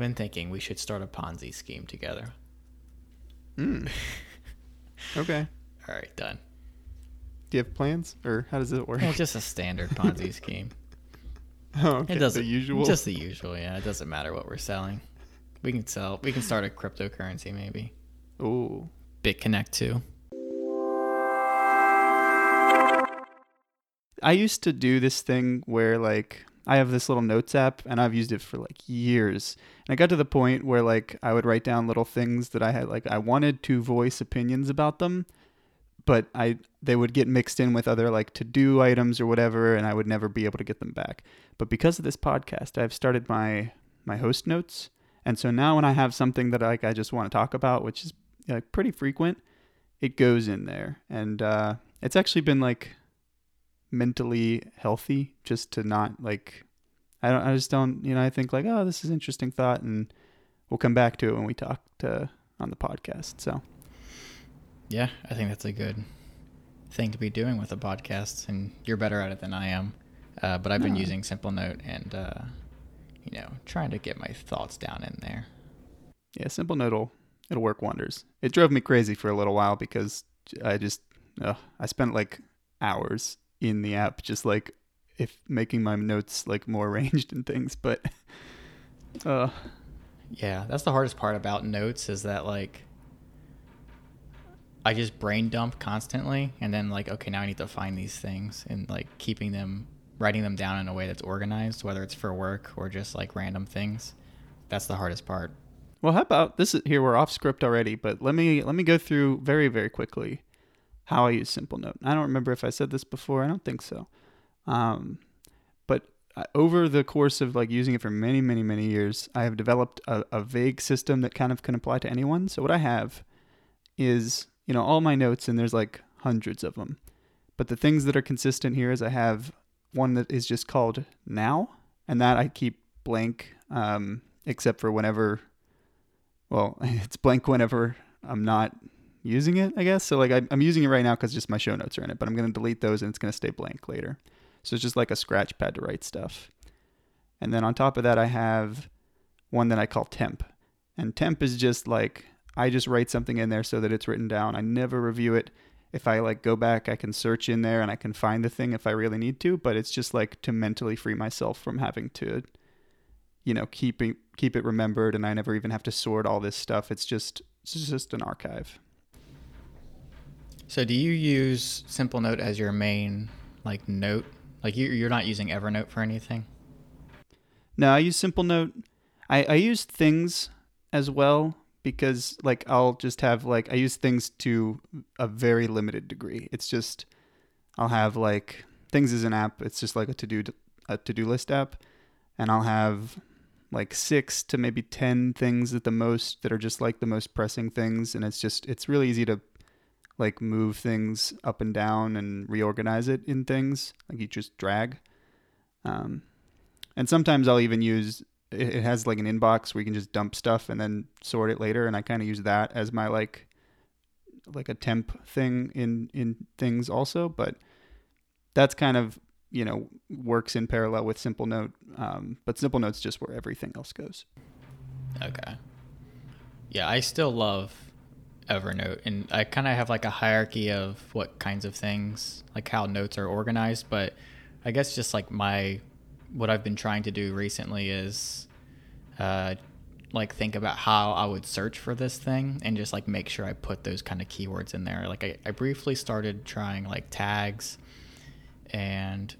been thinking we should start a Ponzi scheme together. Mm. okay. All right, done. Do you have plans, or how does it work? Yeah, just a standard Ponzi scheme. oh, okay. It doesn't the usual. Just the usual. Yeah, it doesn't matter what we're selling. We can sell. We can start a cryptocurrency maybe. Ooh. BitConnect too. I used to do this thing where like I have this little notes app and I've used it for like years. And I got to the point where like I would write down little things that I had like I wanted to voice opinions about them, but I they would get mixed in with other like to-do items or whatever and I would never be able to get them back. But because of this podcast, I've started my my host notes. And so now when I have something that like I just want to talk about, which is like pretty frequent, it goes in there. And uh it's actually been like mentally healthy just to not like I don't I just don't you know I think like oh this is interesting thought and we'll come back to it when we talk to on the podcast so Yeah, I think that's a good thing to be doing with a podcast, and you're better at it than I am. Uh, but I've been using Simple Note and uh, you know trying to get my thoughts down in there. yeah simple note will it'll work wonders it drove me crazy for a little while because I just uh, I spent like hours in the app just like if making my notes like more arranged and things but uh Yeah, that's the hardest part about notes is that like I just brain dump constantly and then like okay, now I need to find these things and like keeping them writing them down in a way that's organized, whether it's for work or just like random things. That's the hardest part. Well, how about this? Is, here we're off script already, but let me let me go through very very quickly how I use Simple Note. I don't remember if I said this before. I don't think so. Um, but uh, over the course of like using it for many many many years, I have developed a, a vague system that kind of can apply to anyone. So what I have is you know all my notes, and there's like hundreds of them. But the things that are consistent here is I have one that is just called now, and that I keep blank, um, except for whenever well, it's blank whenever I'm not using it, I guess. So like I, I'm using it right now because just my show notes are in it, but I'm going to delete those and it's going to stay blank later. So it's just like a scratch pad to write stuff. And then on top of that, I have one that I call temp. And temp is just like I just write something in there so that it's written down. I never review it. If I like go back, I can search in there and I can find the thing if I really need to, but it's just like to mentally free myself from having to you know, keeping keep it remembered and I never even have to sort all this stuff. It's just it's just an archive. So do you use Simple Note as your main like note? Like you you're not using Evernote for anything? No, I use Simple Note. I, I use things as well because like I'll just have like I use things to a very limited degree. It's just I'll have like things as an app. It's just like a to do a to do list app, and I'll have like six to maybe ten things at the most that are just like the most pressing things, and it's just it's really easy to like move things up and down and reorganize it in things. Like you just drag. Um, and sometimes I'll even use it has like an inbox where you can just dump stuff and then sort it later and I kind of use that as my like like a temp thing in in things also but that's kind of you know works in parallel with simple note um, but simple note's just where everything else goes Okay. Yeah, I still love Evernote, and I kind of have like a hierarchy of what kinds of things, like how notes are organized. But I guess just like my, what I've been trying to do recently is, uh, like think about how I would search for this thing and just like make sure I put those kind of keywords in there. Like I, I briefly started trying like tags, and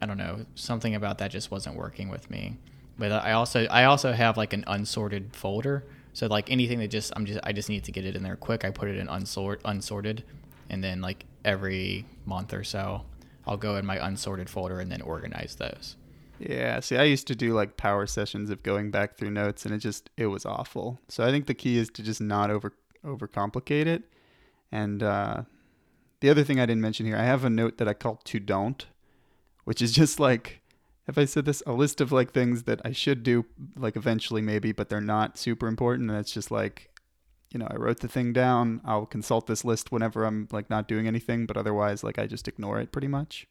I don't know something about that just wasn't working with me. But I also I also have like an unsorted folder. So like anything that just I'm just I just need to get it in there quick. I put it in unsort unsorted, and then like every month or so, I'll go in my unsorted folder and then organize those. yeah see I used to do like power sessions of going back through notes and it just it was awful so I think the key is to just not over overcomplicate it and uh, the other thing I didn't mention here I have a note that I call to don't which is just like if I said this a list of like things that I should do like eventually maybe but they're not super important and it's just like you know I wrote the thing down I'll consult this list whenever I'm like not doing anything but otherwise like I just ignore it pretty much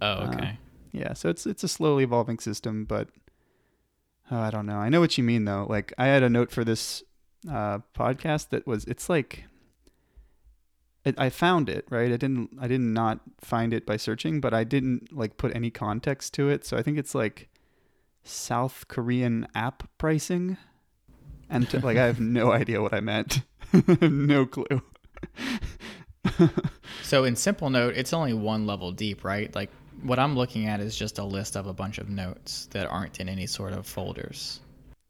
Oh, Uh, okay. yeah so it's it's a slowly evolving system but oh, I don't know. I know what you mean though. Like I had a note for this uh, podcast that was it's like it, I found it right. I didn't I did not not find it by searching, but I didn't like put any context to it. So I think it's like South Korean app pricing, and to, like I have no idea what I meant. no clue. so in Simple Note, it's only one level deep, right? Like what I'm looking at is just a list of a bunch of notes that aren't in any sort of folders.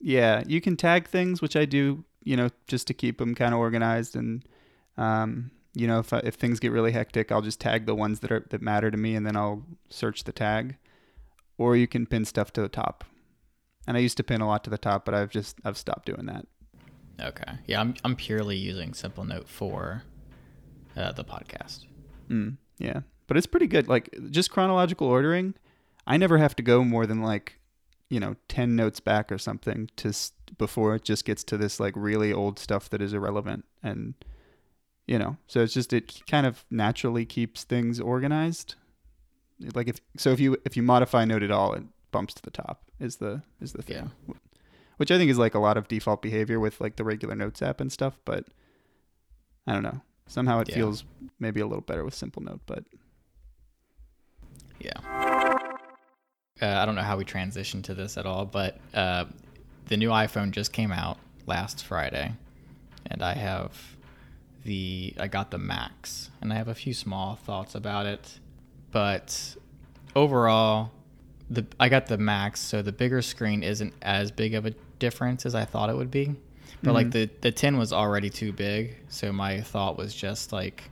Yeah, you can tag things, which I do, you know, just to keep them kind of organized. And, um, you know, if, if things get really hectic, I'll just tag the ones that are that matter to me, and then I'll search the tag. Or you can pin stuff to the top. And I used to pin a lot to the top, but I've just I've stopped doing that. Okay. Yeah, I'm I'm purely using Simple Note for uh, the podcast. Mm, yeah, but it's pretty good. Like just chronological ordering, I never have to go more than like, you know, ten notes back or something to before it just gets to this like really old stuff that is irrelevant and you know so it's just it kind of naturally keeps things organized like if so if you if you modify note at all it bumps to the top is the is the thing yeah. which i think is like a lot of default behavior with like the regular notes app and stuff but i don't know somehow it yeah. feels maybe a little better with simple note but yeah. Uh, I don't know how we transitioned to this at all, but uh, the new iPhone just came out last Friday, and I have the I got the Max, and I have a few small thoughts about it, but overall, the I got the Max, so the bigger screen isn't as big of a difference as I thought it would be. But mm-hmm. like the the 10 was already too big, so my thought was just like,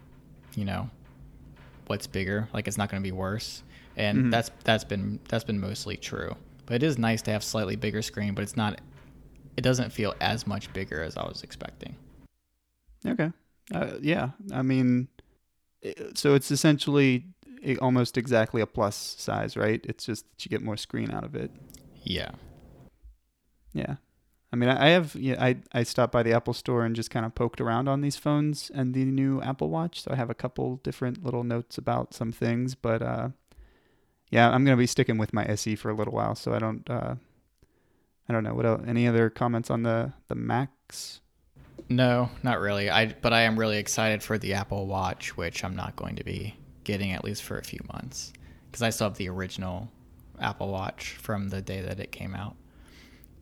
you know, what's bigger? Like it's not going to be worse and mm-hmm. that's that's been that's been mostly true. But it is nice to have slightly bigger screen, but it's not. It doesn't feel as much bigger as I was expecting. Okay. Uh, yeah. I mean, so it's essentially almost exactly a plus size, right? It's just that you get more screen out of it. Yeah. Yeah. I mean, I have yeah, I I stopped by the Apple store and just kind of poked around on these phones and the new Apple Watch. So I have a couple different little notes about some things, but uh, yeah, I'm gonna be sticking with my SE for a little while, so I don't uh, I don't know what else, any other comments on the the Max. No, not really. I but I am really excited for the Apple Watch, which I'm not going to be getting at least for a few months because I still have the original Apple Watch from the day that it came out,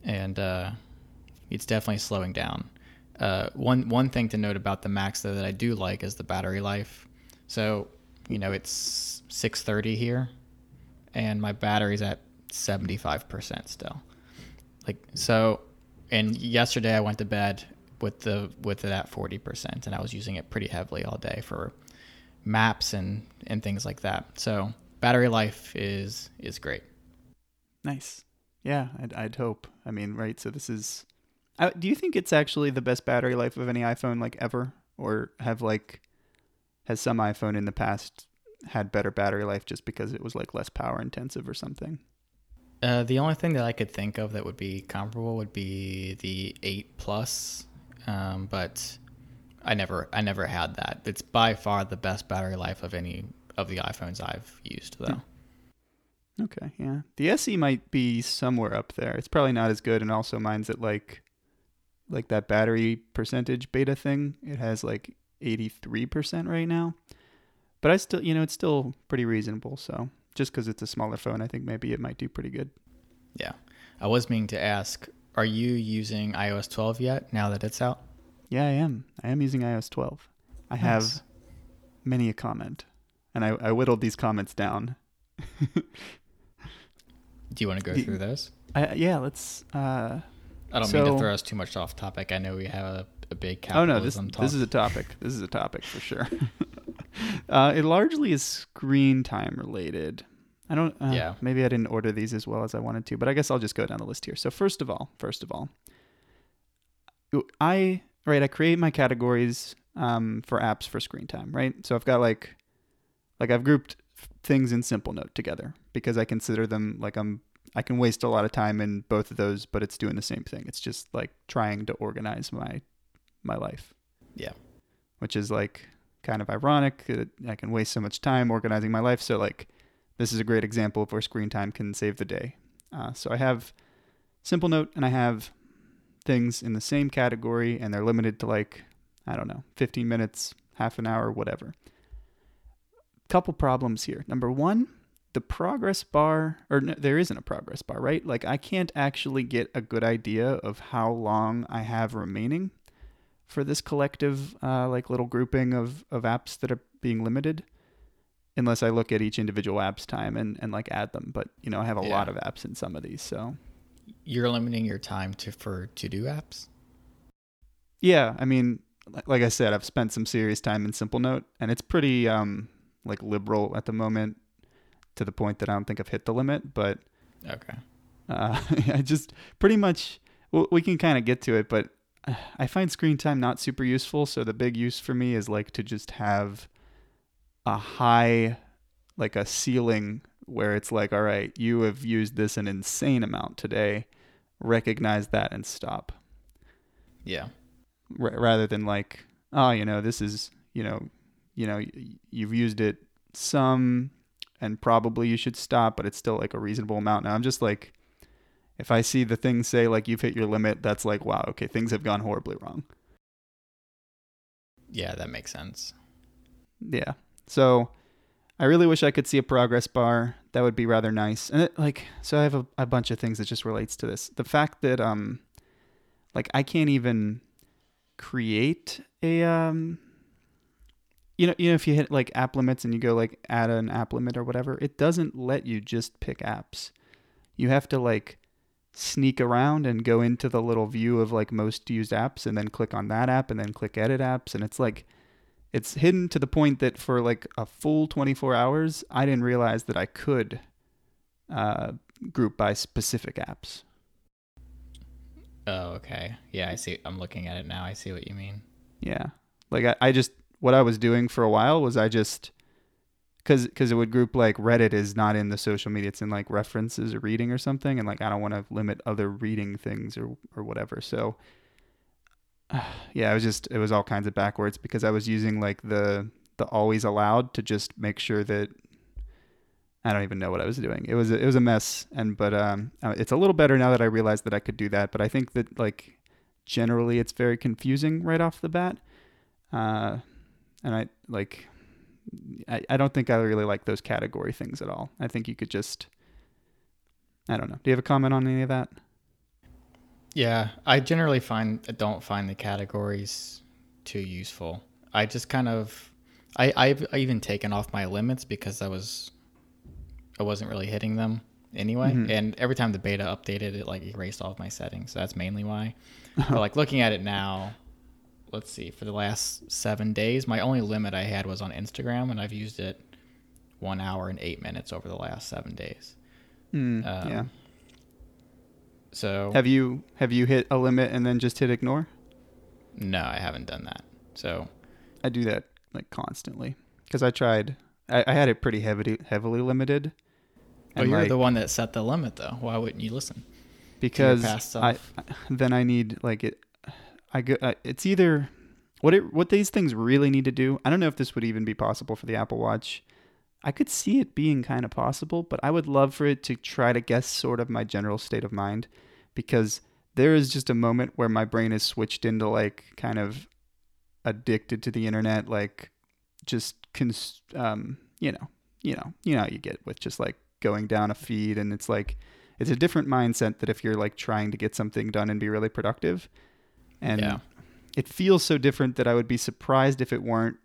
and uh, it's definitely slowing down. Uh, one one thing to note about the Max though that I do like is the battery life. So you know it's 6:30 here and my battery's at 75% still. Like so and yesterday I went to bed with the with it at 40% and I was using it pretty heavily all day for maps and and things like that. So battery life is is great. Nice. Yeah, I'd, I'd hope. I mean, right? So this is. Uh, do you think it's actually the best battery life of any iPhone like ever, or have like has some iPhone in the past had better battery life just because it was like less power intensive or something. Uh, the only thing that I could think of that would be comparable would be the eight plus, um, but I never I never had that. It's by far the best battery life of any of the iPhones I've used, though. Okay, yeah, the SE might be somewhere up there. It's probably not as good, and also mine's at like like that battery percentage beta thing. It has like eighty three percent right now but I still, you know, it's still pretty reasonable. So just because it's a smaller phone, I think maybe it might do pretty good. Yeah, I was meaning to ask: Are you using iOS 12 yet? Now that it's out? Yeah, I am. I am using iOS 12. I nice. have many a comment, and I, I whittled these comments down. do you want to go the, through those? I, yeah, let's. Uh, I don't so, mean to throw us too much off topic. I know we have a, a big capitalism Oh no, this, talk. this is a topic. This is a topic for sure. Uh, it largely is screen time related. I don't. Uh, yeah. Maybe I didn't order these as well as I wanted to, but I guess I'll just go down the list here. So first of all, first of all, I right I create my categories um, for apps for screen time. Right. So I've got like, like I've grouped things in Simple Note together because I consider them like I'm I can waste a lot of time in both of those, but it's doing the same thing. It's just like trying to organize my my life. Yeah. Which is like kind of ironic. I can waste so much time organizing my life. So like, this is a great example of where screen time can save the day. Uh, so I have Simple Note and I have things in the same category and they're limited to like, I don't know, 15 minutes, half an hour, whatever. Couple problems here. Number one, the progress bar, or no, there isn't a progress bar, right? Like I can't actually get a good idea of how long I have remaining for this collective, uh, like little grouping of, of apps that are being limited unless I look at each individual app's time and, and like add them. But you know, I have a Yeah. lot of apps in some of these, so You're limiting your time to for to do apps. yeah. I mean, like I said, I've spent some serious time in Simple Note, and it's pretty um like liberal at the moment, to the point that I don't think I've hit the limit. But Okay. uh, I just pretty much well, we can kind of get to it, but uh, I find screen time not super useful. So the big use for me is like to just have a high, like a ceiling where it's like, all right, you have used this an insane amount today. Recognize that and stop. Yeah. R- rather than like, oh, you know, this is, you know, you know, y- you've used it some, and probably you should stop, but it's still like a reasonable amount. Now I'm just like, if I see the thing say like you've hit your limit, that's like, wow, okay, things have gone horribly wrong. Yeah, that makes sense. Yeah. So I really wish I could see a progress bar. That would be rather nice. And it, like, so I have a, a bunch of things that just relates to this. The fact that, um, like I can't even create a, um, you know, you know, if you hit like app limits and you go like add an app limit or whatever, it doesn't let you just pick apps. You have to like sneak around and go into the little view of like most used apps and then click on that app and then click edit apps. And it's like, it's hidden to the point that for like a full 24 hours, I didn't realize that I could uh, group by specific apps. Oh, okay. Yeah, I see. I'm looking at it now. I see what you mean. Yeah. Like I, I just, what I was doing for a while was I just, cause, cause it would group like Reddit is not in the social media. It's in like references or reading or something. And like, I don't want to limit other reading things or, or whatever. So yeah, it was just, it was all kinds of backwards because I was using like the, the always allowed to just make sure that I don't even know what I was doing. It was, a, it was a mess. And, but, um, uh, it's a little better now that I realized that I could do that. But I think that like generally it's very confusing right off the bat. Uh, and I like, I, I don't think I really like those category things at all. I think you could just, I don't know. Do you have a comment on any of that? Yeah, I generally find don't find the categories too useful. I just kind of I I've even taken off my limits because I was I wasn't really hitting them anyway. Mhm. And every time the beta updated, it like erased all of my settings. So that's mainly why. but like looking at it now, let's see. For the last seven days, my only limit I had was on Instagram, and I've used it one hour and eight minutes over the last seven days. Mm, Um, yeah. So Have you have you hit a limit and then just hit ignore? no, I haven't done that. So I do that like constantly because I tried. I, I had it pretty heavily heavily limited. Oh, And, you're like, the one that set the limit, though. Why wouldn't you listen? because I, then I need like it. I go. Uh, it's either what it what these things really need to do. I don't know if this would even be possible for the Apple Watch. I could see it being kind of possible, but I would love for it to try to guess sort of my general state of mind, because there is just a moment where my brain is switched into like kind of addicted to the internet, like just cons- um, you know, you know, you know how you get with just like going down a feed, and it's like it's a different mindset that if you're like trying to get something done and be really productive, and Yeah. it feels so different that I would be surprised if it weren't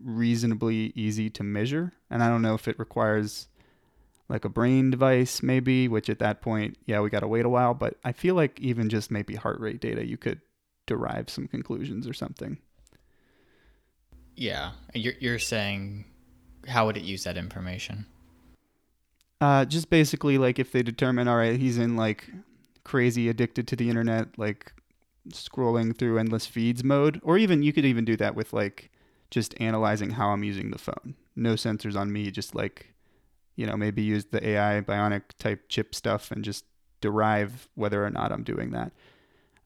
reasonably easy to measure. And I don't know if it requires like a brain device, maybe, which at that point, yeah, we got to wait a while. But I feel like even just maybe heart rate data, you could derive some conclusions or something. Yeah, and you're you're saying how would it use that information? Uh, just basically like if they determine, all right, he's in like crazy addicted to the internet, like scrolling through endless feeds mode, or even you could even do that with like just analyzing how I'm using the phone. No sensors on me, just like you know maybe use the AI bionic type chip stuff and just derive whether or not I'm doing that.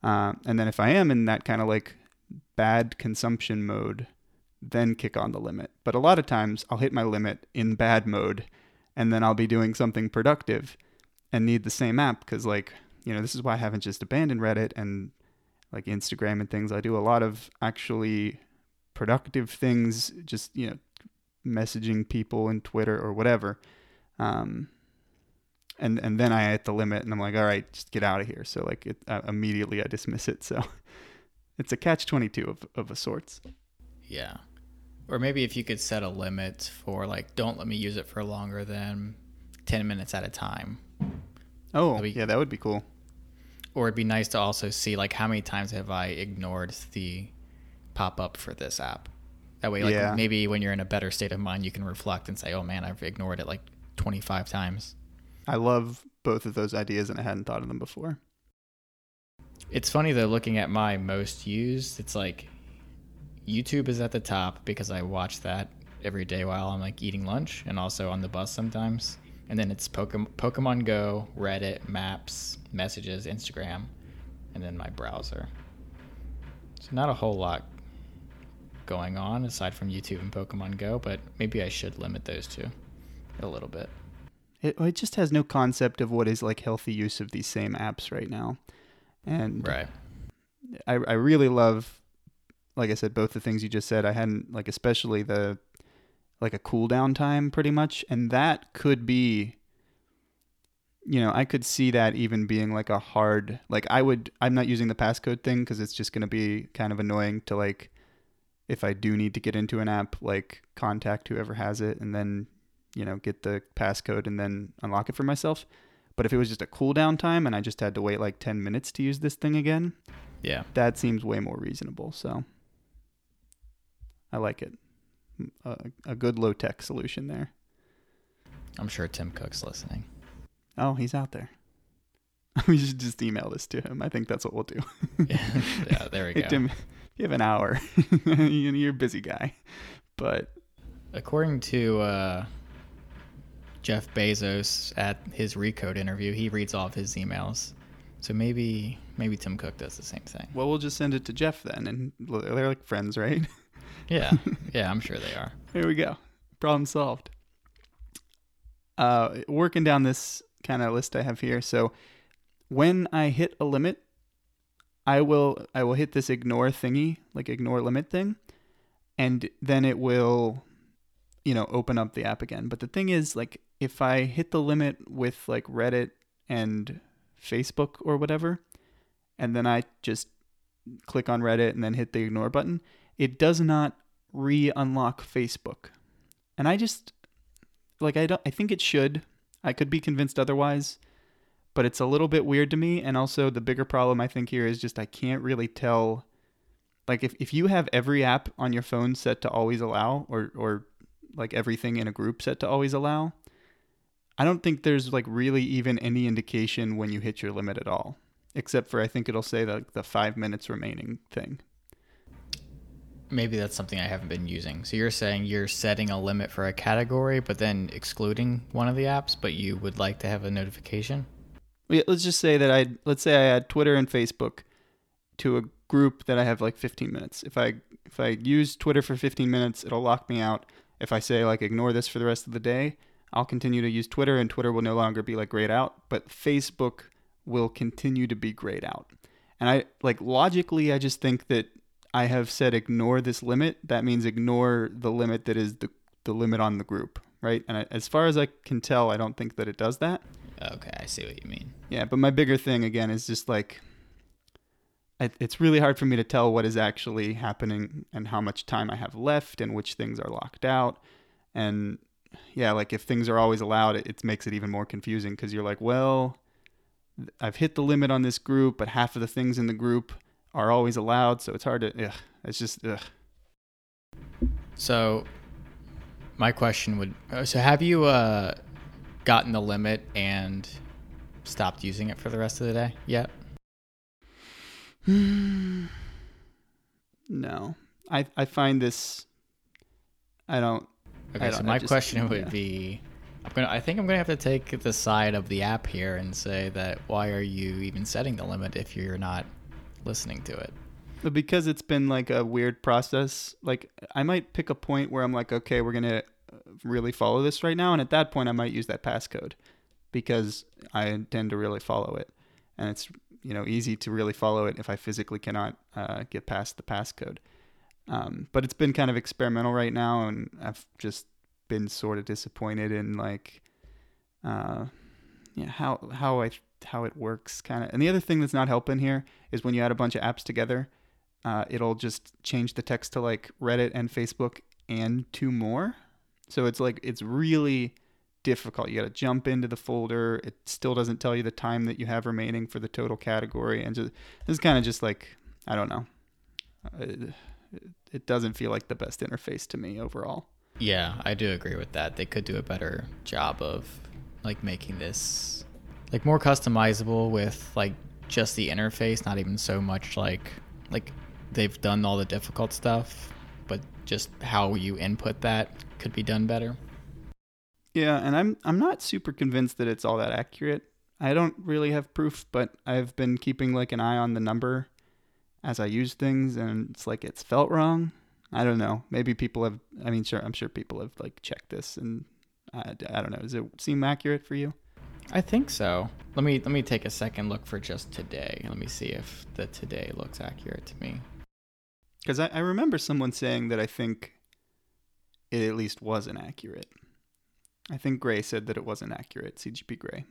Uh, and then if I am in that kind of like bad consumption mode, then kick on the limit. But a lot of times I'll hit my limit in bad mode and then I'll be doing something productive and need the same app because like you know, this is why I haven't just abandoned Reddit and like Instagram and things. I do a lot of actually productive things, just, you know, messaging people in Twitter or whatever. Um, and and then I hit the limit, and I'm like, all right, just get out of here. So like, it, uh, immediately I dismiss it. So it's a catch twenty two of of a sorts. Yeah. Or maybe if you could set a limit for like, don't let me use it for longer than ten minutes at a time. Oh, be- yeah, that would be cool. Or it'd be nice to also see like how many times have I ignored the pop up for this app. That way, like Yeah. maybe when you're in a better state of mind, you can reflect and say, "Oh man, I've ignored it like 25 times." I love both of those ideas, and I hadn't thought of them before. It's funny though, looking at my most used, it's like YouTube is at the top because I watch that every day while I'm like eating lunch and also on the bus sometimes. And then it's Pokemon, Pokemon Go, Reddit, Maps, Messages, Instagram, and then my browser. So not a whole lot going on aside from YouTube and Pokemon Go, but maybe I should limit those two a little bit. It, it just has no concept of what is like healthy use of these same apps right now. And Right. I, I really love, like I said, both the things you just said. I hadn't, like, especially the, like a cooldown time pretty much. And that could be, you know, I could see that even being like a hard, like, I would, I'm not using the passcode thing because it's just going to be kind of annoying to, like, if I do need to get into an app, like, contact whoever has it and then, you know, get the passcode and then unlock it for myself. But if it was just a cooldown time and I just had to wait like 10 minutes to use this thing again, Yeah. that seems way more reasonable. So I like it. A, a good low tech solution there. I'm sure Tim Cook's listening. Oh, he's out there. we should just email this to him. I think that's what we'll do. yeah, yeah there we Hey, go. Tim, you have an hour. You're a busy guy. But According to uh, Jeff Bezos at his Recode interview, he reads all of his emails. So maybe maybe Tim Cook does the same thing. well, we'll just send it to Jeff then. And they're like friends, right? Yeah, yeah, I'm sure they are. Here we go. Problem solved. Uh, working down this kind of list I have here. So when I hit a limit, I will I will hit this ignore thingy, like ignore limit thing, and then it will, you know, open up the app again. But the thing is, like, if I hit the limit with like Reddit and Facebook or whatever, and then I just click on Reddit and then hit the ignore button, it does not re-unlock Facebook. And I just like I don't I think it should. I could be convinced otherwise, but it's a little bit weird to me and also the bigger problem I think here is just I can't really tell like if, if you have every app on your phone set to always allow or or like everything in a group set to always allow, I don't think there's like really even any indication when you hit your limit at all. Except for I think it'll say the the five minutes remaining thing. Maybe that's something I haven't been using. So you're saying you're setting a limit for a category, but then excluding one of the apps, but you would like to have a notification? Let's just say that I let's say I add Twitter and Facebook to a group that I have like 15 minutes. If I if I use Twitter for 15 minutes, it'll lock me out. If I say like ignore this for the rest of the day, I'll continue to use Twitter and Twitter will no longer be like grayed out, but Facebook will continue to be grayed out. And I like logically I just think that I have said ignore this limit. That means ignore the limit that is the the limit on the group, right? And I, as far as I can tell, I don't think that it does that. Okay, I see what you mean. Yeah, but my bigger thing again is just like it, it's really hard for me to tell what is actually happening and how much time I have left and which things are locked out. And yeah, like if things are always allowed, it, it makes it even more confusing because you're like, well, I've hit the limit on this group, but half of the things in the group are always allowed, so it's hard to. Ugh, it's just ugh. So my question would uh, so have you uh gotten the limit and stopped using it for the rest of the day yet? no, I I find this. I don't. Okay, I so don't- I my just- question would yeah. be I'm gonna I think I'm gonna have to take the side of the app here and say that why are you even setting the limit if you're not listening to it? Because it's been like a weird process, like I might pick a point where I'm like, okay, we're gonna really follow this right now, and at that point, I might use that passcode because I intend to really follow it. and it's you know easy to really follow it if I physically cannot uh, get past the passcode. Um, but it's been kind of experimental right now, and I've just been sort of disappointed in like, uh, how how I how it works kind of. And the other thing that's not helping here is when you add a bunch of apps together, uh, it'll just change the text to like Reddit and Facebook and two more. So it's like it's really difficult. You got to jump into the folder. It still doesn't tell you the time that you have remaining for the total category, and just this is kind of just like I don't know. It, it doesn't feel like the best interface to me overall. Yeah, I do agree with that. They could do a better job of like making this like more customizable with like just the interface, not even so much like like they've done all the difficult stuff, just how you input that could be done better. Yeah, and I'm I'm not super convinced that it's all that accurate. I don't really have proof, but I've been keeping like an eye on the number as I use things, and it's like it's felt wrong. I don't know. Maybe people have. I mean, sure, I'm sure people have like checked this, and I, I don't know. Does it seem accurate for you? I think so. Let me let me take a second look for just today. Let me see if the today looks accurate to me. Because I, I remember someone saying that I think it at least wasn't accurate. I think Grey said that it wasn't accurate, CGP Grey.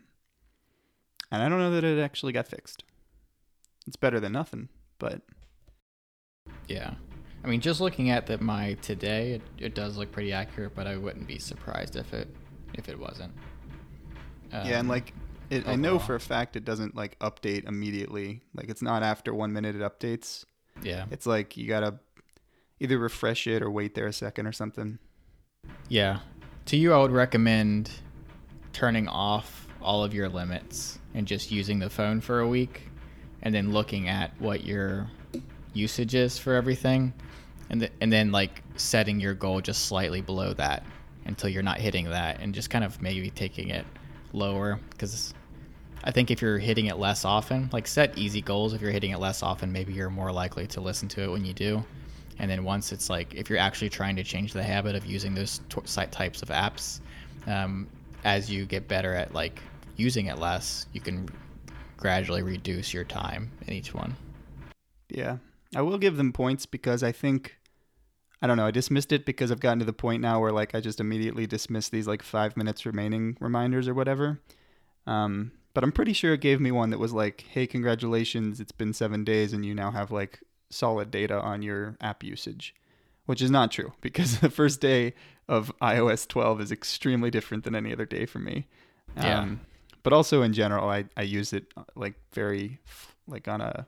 And I don't know that it actually got fixed. It's better than nothing, but Yeah. I mean, just looking at the, my today, it, it does look pretty accurate, but I wouldn't be surprised if it if it wasn't. yeah, and Um, like it, I know for a fact it doesn't like update immediately. Like it's not after one minute it updates. Yeah, It's like you gotta either refresh it or wait there a second or something. yeah. To you, I would recommend turning off all of your limits and just using the phone for a week, and then looking at what your usage is for everything, and th- and then like setting your goal just slightly below that until you're not hitting that, and just kind of maybe taking it lower because I think if you're hitting it less often, like set easy goals. If you're hitting it less often, maybe you're more likely to listen to it when you do. And then once it's like, if you're actually trying to change the habit of using those t- site types of apps, um, as you get better at like using it less, you can gradually reduce your time in each one. Yeah. I will give them points because I think I don't know, I dismissed it because I've gotten to the point now where like I just immediately dismiss these like five minutes remaining reminders or whatever. Um, but I'm pretty sure it gave me one that was like, hey, congratulations, it's been seven days and you now have like solid data on your app usage. Which is not true because the first day of iOS 12 is extremely different than any other day for me. Yeah. Um, but also in general, I, I use it uh, like very, like on a,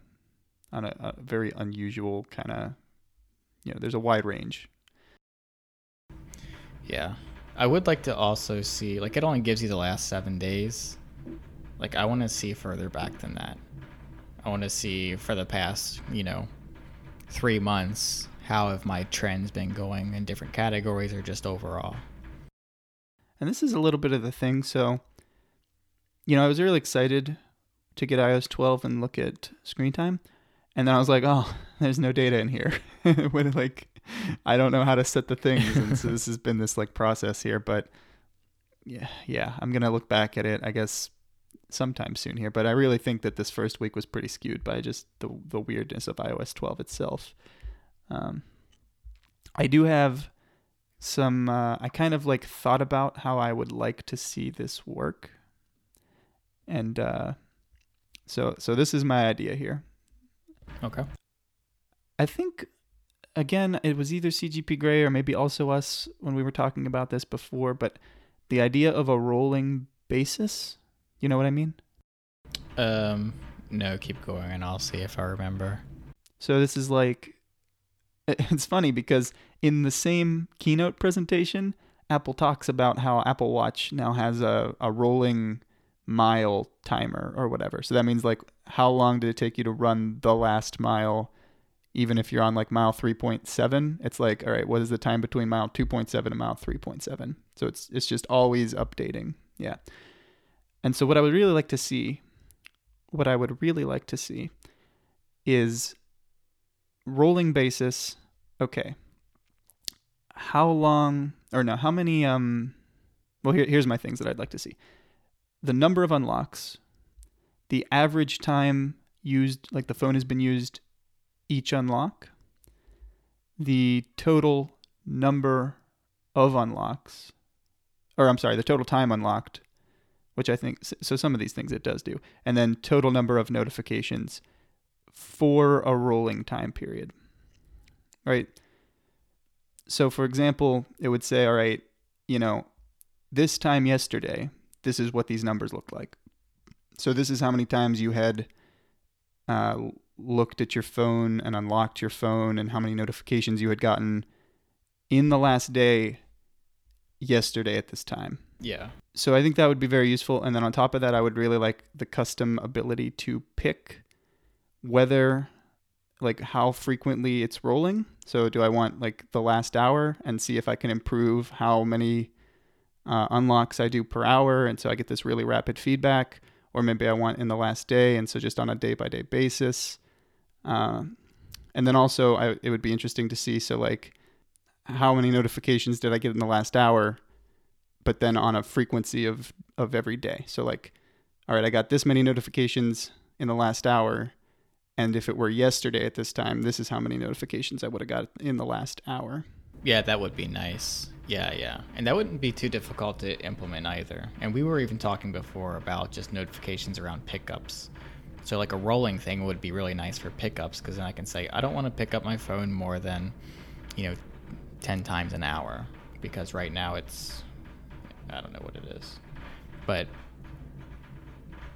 on a, a very unusual kind of, you know, there's a wide range. Yeah. I would like to also see, like, it only gives you the last seven days. Like, I want to see further back than that. I want to see for the past, you know, three months, how have my trends been going in different categories or just overall. And this is a little bit of the thing. So, you know, I was really excited to get iOS 12 and look at screen time. And then I was like, oh, there's no data in here. when like, I don't know how to set the things. And so this has been this like process here. But yeah, yeah, I'm going to look back at it, I guess, sometime soon here. But I really think that this first week was pretty skewed by just the, the weirdness of iOS 12 itself. Um, I do have some uh, I kind of like thought about how I would like to see this work. And uh, so so this is my idea here. Okay. I think again it was either CGP Grey or maybe also us when we were talking about this before, but the idea of a rolling basis, you know what I mean? Um, no, keep going and I'll see if I remember. So this is like it's funny because in the same keynote presentation, Apple talks about how Apple Watch now has a, a rolling mile timer or whatever. So that means like how long did it take you to run the last mile even if you're on like mile 3.7, it's like all right, what is the time between mile 2.7 and mile 3.7? So it's it's just always updating. Yeah. And so what I would really like to see what I would really like to see is rolling basis. Okay. How long or no how many um well here, here's my things that i'd like to see. The number of unlocks the average time used, like the phone has been used each unlock, the total number of unlocks, or I'm sorry, the total time unlocked, which I think, so some of these things it does do, and then total number of notifications for a rolling time period, right? So, for example, it would say, all right, you know, this time yesterday, this is what these numbers look like. So, this is how many times you had uh, looked at your phone and unlocked your phone and how many notifications you had gotten in the last day yesterday at this time. Yeah. So I think that would be very useful. And then on top of that, I would really like the custom ability to pick whether, like, how frequently it's rolling. So do I want like the last hour and see if I can improve how many uh, unlocks I do per hour? And so I get this really rapid feedback. Or maybe I want in the last day. And so just on a day by day basis. Uh, and then also, I, it would be interesting to see. So, like, how many notifications did I get in the last hour? But then on a frequency of of every day. So, like, all right, I got this many notifications in the last hour, and if it were yesterday at this time, this is how many notifications I would have got in the last hour. Yeah, that would be nice. Yeah, yeah. And that wouldn't be too difficult to implement either. And we were even talking before about just notifications around pickups. So like a rolling thing would be really nice for pickups because then I can say I don't want to pick up my phone more than, you know, 10 times an hour because right now it's I don't know what it is. But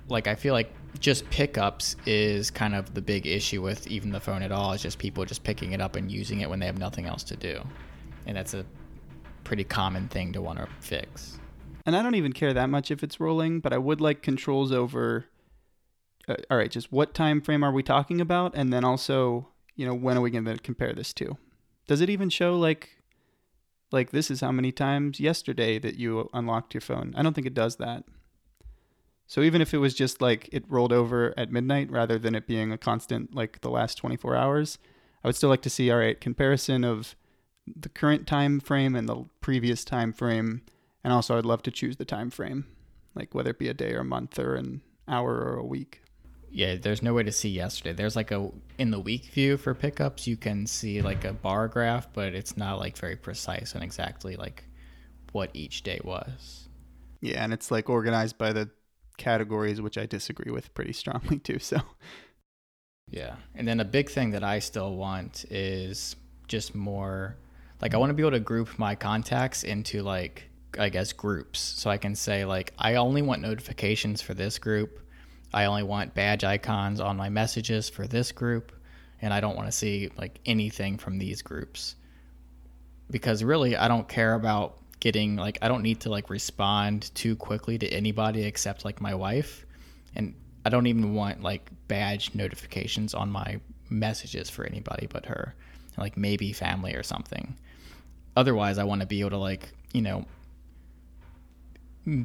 like I feel like just pickups is kind of the big issue with even the phone at all is just people just picking it up and using it when they have nothing else to do. And that's a pretty common thing to want to fix. And I don't even care that much if it's rolling, but I would like controls over uh, all right, just what time frame are we talking about and then also, you know, when are we going to compare this to? Does it even show like like this is how many times yesterday that you unlocked your phone? I don't think it does that. So even if it was just like it rolled over at midnight rather than it being a constant like the last 24 hours, I would still like to see all right, comparison of the current time frame and the previous time frame and also I'd love to choose the time frame, like whether it be a day or a month or an hour or a week yeah, there's no way to see yesterday. There's like a in the week view for pickups, you can see like a bar graph, but it's not like very precise and exactly like what each day was. Yeah, and it's like organized by the categories, which I disagree with pretty strongly too. So, yeah, and then a big thing that I still want is just more like I want to be able to group my contacts into like I guess groups, so I can say like I only want notifications for this group I only want badge icons on my messages for this group, and I don't want to see like anything from these groups. Because really, I don't care about getting like I don't need to like respond too quickly to anybody except like my wife, and I don't even want like badge notifications on my messages for anybody but her, like maybe family or something. Otherwise, I want to be able to like you know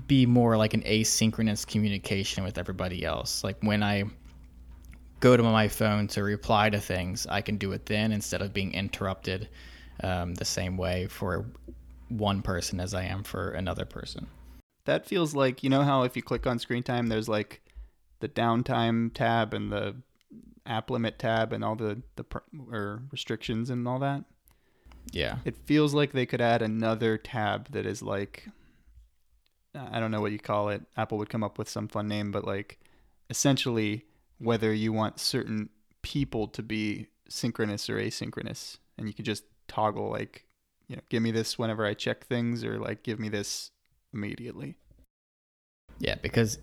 be more like an asynchronous communication with everybody else. Like when I go to my phone to reply to things, I can do it then instead of being interrupted um, the same way for one person as I am for another person. That feels like you know how if you click on screen time, there's like the downtime tab and the app limit tab and all the the or restrictions and all that. Yeah, it feels like they could add another tab that is like I don't know what you call it. Apple would come up with some fun name, but like essentially whether you want certain people to be synchronous or asynchronous, and you could just toggle like, you know, give me this whenever I check things, or like give me this immediately. Yeah, because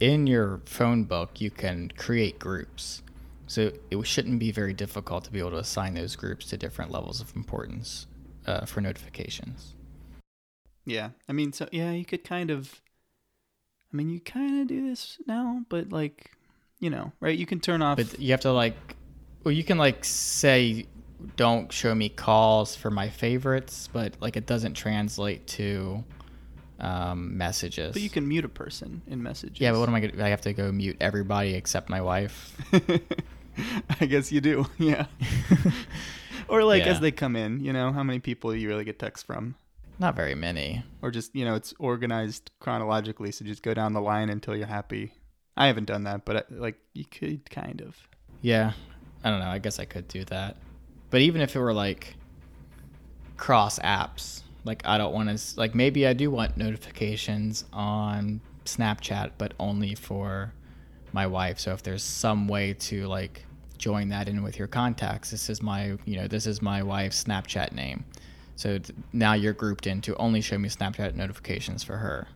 in your phone book you can create groups. So it shouldn't be very difficult to be able to assign those groups to different levels of importance uh, for notifications. Yeah. I mean, so yeah, you could kind of I mean, you kind of do this now, but like, you know, right? You can turn off But you have to like well, you can like say don't show me calls for my favorites, but like it doesn't translate to um, messages. But you can mute a person in messages. Yeah, but what am I going to I have to go mute everybody except my wife. I guess you do. Yeah. or like yeah. as they come in, you know, how many people you really get texts from? Not very many. Or just, you know, it's organized chronologically, so just go down the line until you're happy. I haven't done that, but I, like you could kind of. Yeah, I don't know. I guess I could do that, but even if it were like cross apps, like I don't want to like maybe I do want notifications on Snapchat, but only for my wife. So if there's some way to like join that in with your contacts, this is my you know this is my wife's Snapchat name. So now you're grouped in to only show me Snapchat notifications for her,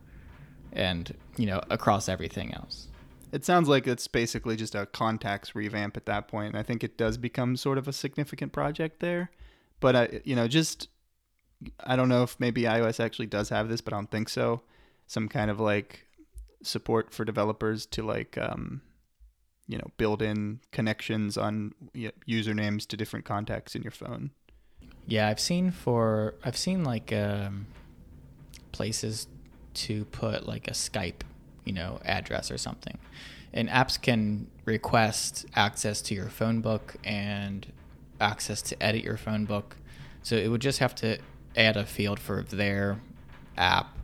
and you know across everything else. It sounds like it's basically just a contacts revamp at that point. I think it does become sort of a significant project there, but I, you know, just I don't know if maybe iOS actually does have this, but I don't think so. Some kind of like support for developers to like, um, you know, build in connections on you know, usernames to different contacts in your phone. Yeah, I've seen for I've seen like um, places to put like a Skype, you know, address or something. And apps can request access to your phone book and access to edit your phone book. So it would just have to add a field for their app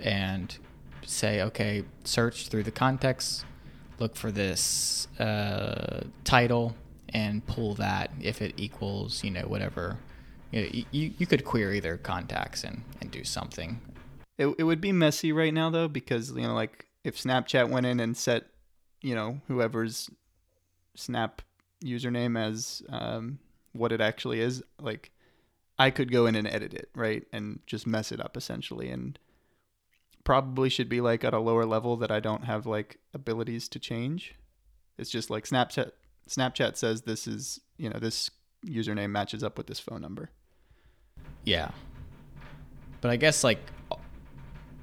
and say, okay, search through the context, look for this uh, title, and pull that if it equals, you know, whatever. You, you, you could query their contacts and, and do something. It, it would be messy right now though because you know like if Snapchat went in and set you know whoever's Snap username as um, what it actually is, like I could go in and edit it right and just mess it up essentially and probably should be like at a lower level that I don't have like abilities to change. It's just like Snapchat Snapchat says this is, you know, this username matches up with this phone number. Yeah. But I guess like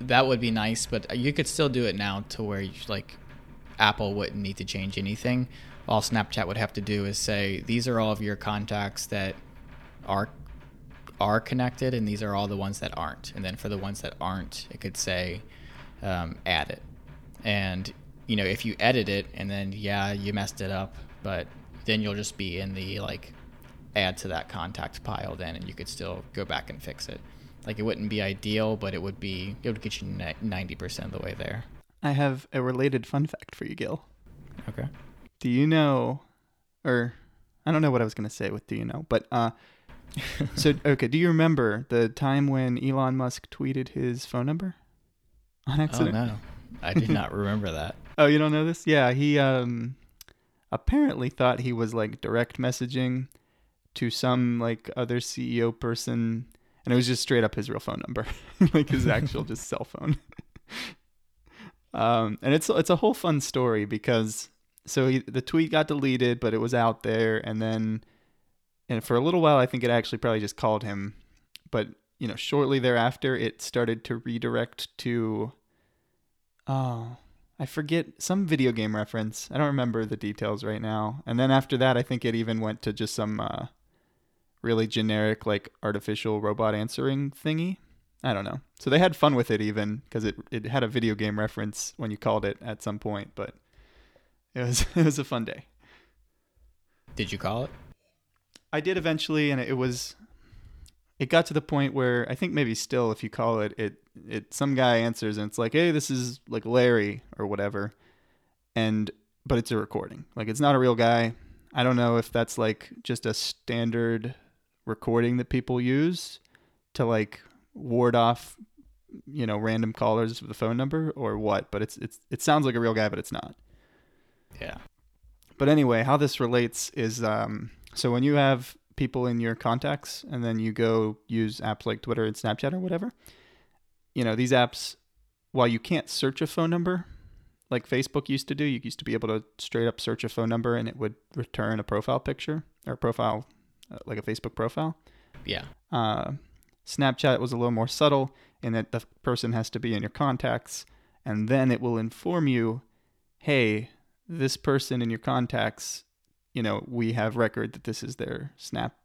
that would be nice, but you could still do it now to where you like Apple wouldn't need to change anything. All Snapchat would have to do is say these are all of your contacts that are are connected, and these are all the ones that aren't. And then for the ones that aren't, it could say um, add it. And you know, if you edit it and then yeah, you messed it up, but then you'll just be in the like add to that contact pile then, and you could still go back and fix it. Like it wouldn't be ideal, but it would be it would get you ninety percent of the way there. I have a related fun fact for you, Gil. Okay. Do you know, or I don't know what I was going to say with do you know, but uh, so okay, do you remember the time when Elon Musk tweeted his phone number on accident? Oh no, I did not remember that. oh, you don't know this? Yeah, he um apparently thought he was like direct messaging to some like other CEO person, and it was just straight up his real phone number, like his actual just cell phone. um, and it's it's a whole fun story because so he, the tweet got deleted, but it was out there, and then and for a little while, I think it actually probably just called him, but you know, shortly thereafter, it started to redirect to, oh, I forget some video game reference. I don't remember the details right now. And then after that, I think it even went to just some uh, really generic, like artificial robot answering thingy. I don't know. So they had fun with it even because it it had a video game reference when you called it at some point, but it was it was a fun day. Did you call it? I did eventually, and it was. It got to the point where I think maybe still, if you call it, it it some guy answers and it's like, hey, this is like Larry or whatever, and but it's a recording. Like it's not a real guy. I don't know if that's like just a standard recording that people use to like ward off, you know, random callers with the phone number or what. But it's it's it sounds like a real guy, but it's not. Yeah. But anyway, how this relates is um, so when you have people in your contacts and then you go use apps like Twitter and Snapchat or whatever, you know, these apps, while you can't search a phone number like Facebook used to do, you used to be able to straight up search a phone number and it would return a profile picture or a profile, like a Facebook profile. Yeah. Uh, Snapchat was a little more subtle in that the person has to be in your contacts and then it will inform you, hey, this person in your contacts you know, we have record that this is their Snap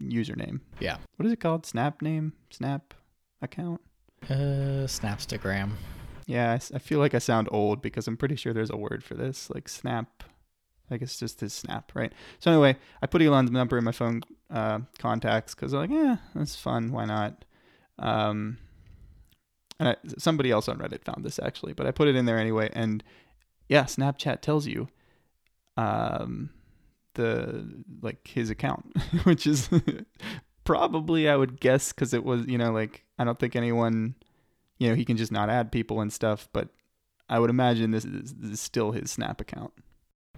username. Yeah. What is it called? Snap name? Snap account? Uh, Snapstagram. Yeah, I, I feel like I sound old because I'm pretty sure there's a word for this, like Snap. I guess just his Snap, right? So anyway, I put Elon's number in my phone uh, contacts because I'm like, yeah, that's fun. Why not? Um, and I, somebody else on Reddit found this actually, but I put it in there anyway, and yeah, Snapchat tells you um the like his account, which is probably I would guess cuz it was, you know, like I don't think anyone you know, he can just not add people and stuff, but I would imagine this is, this is still his Snap account.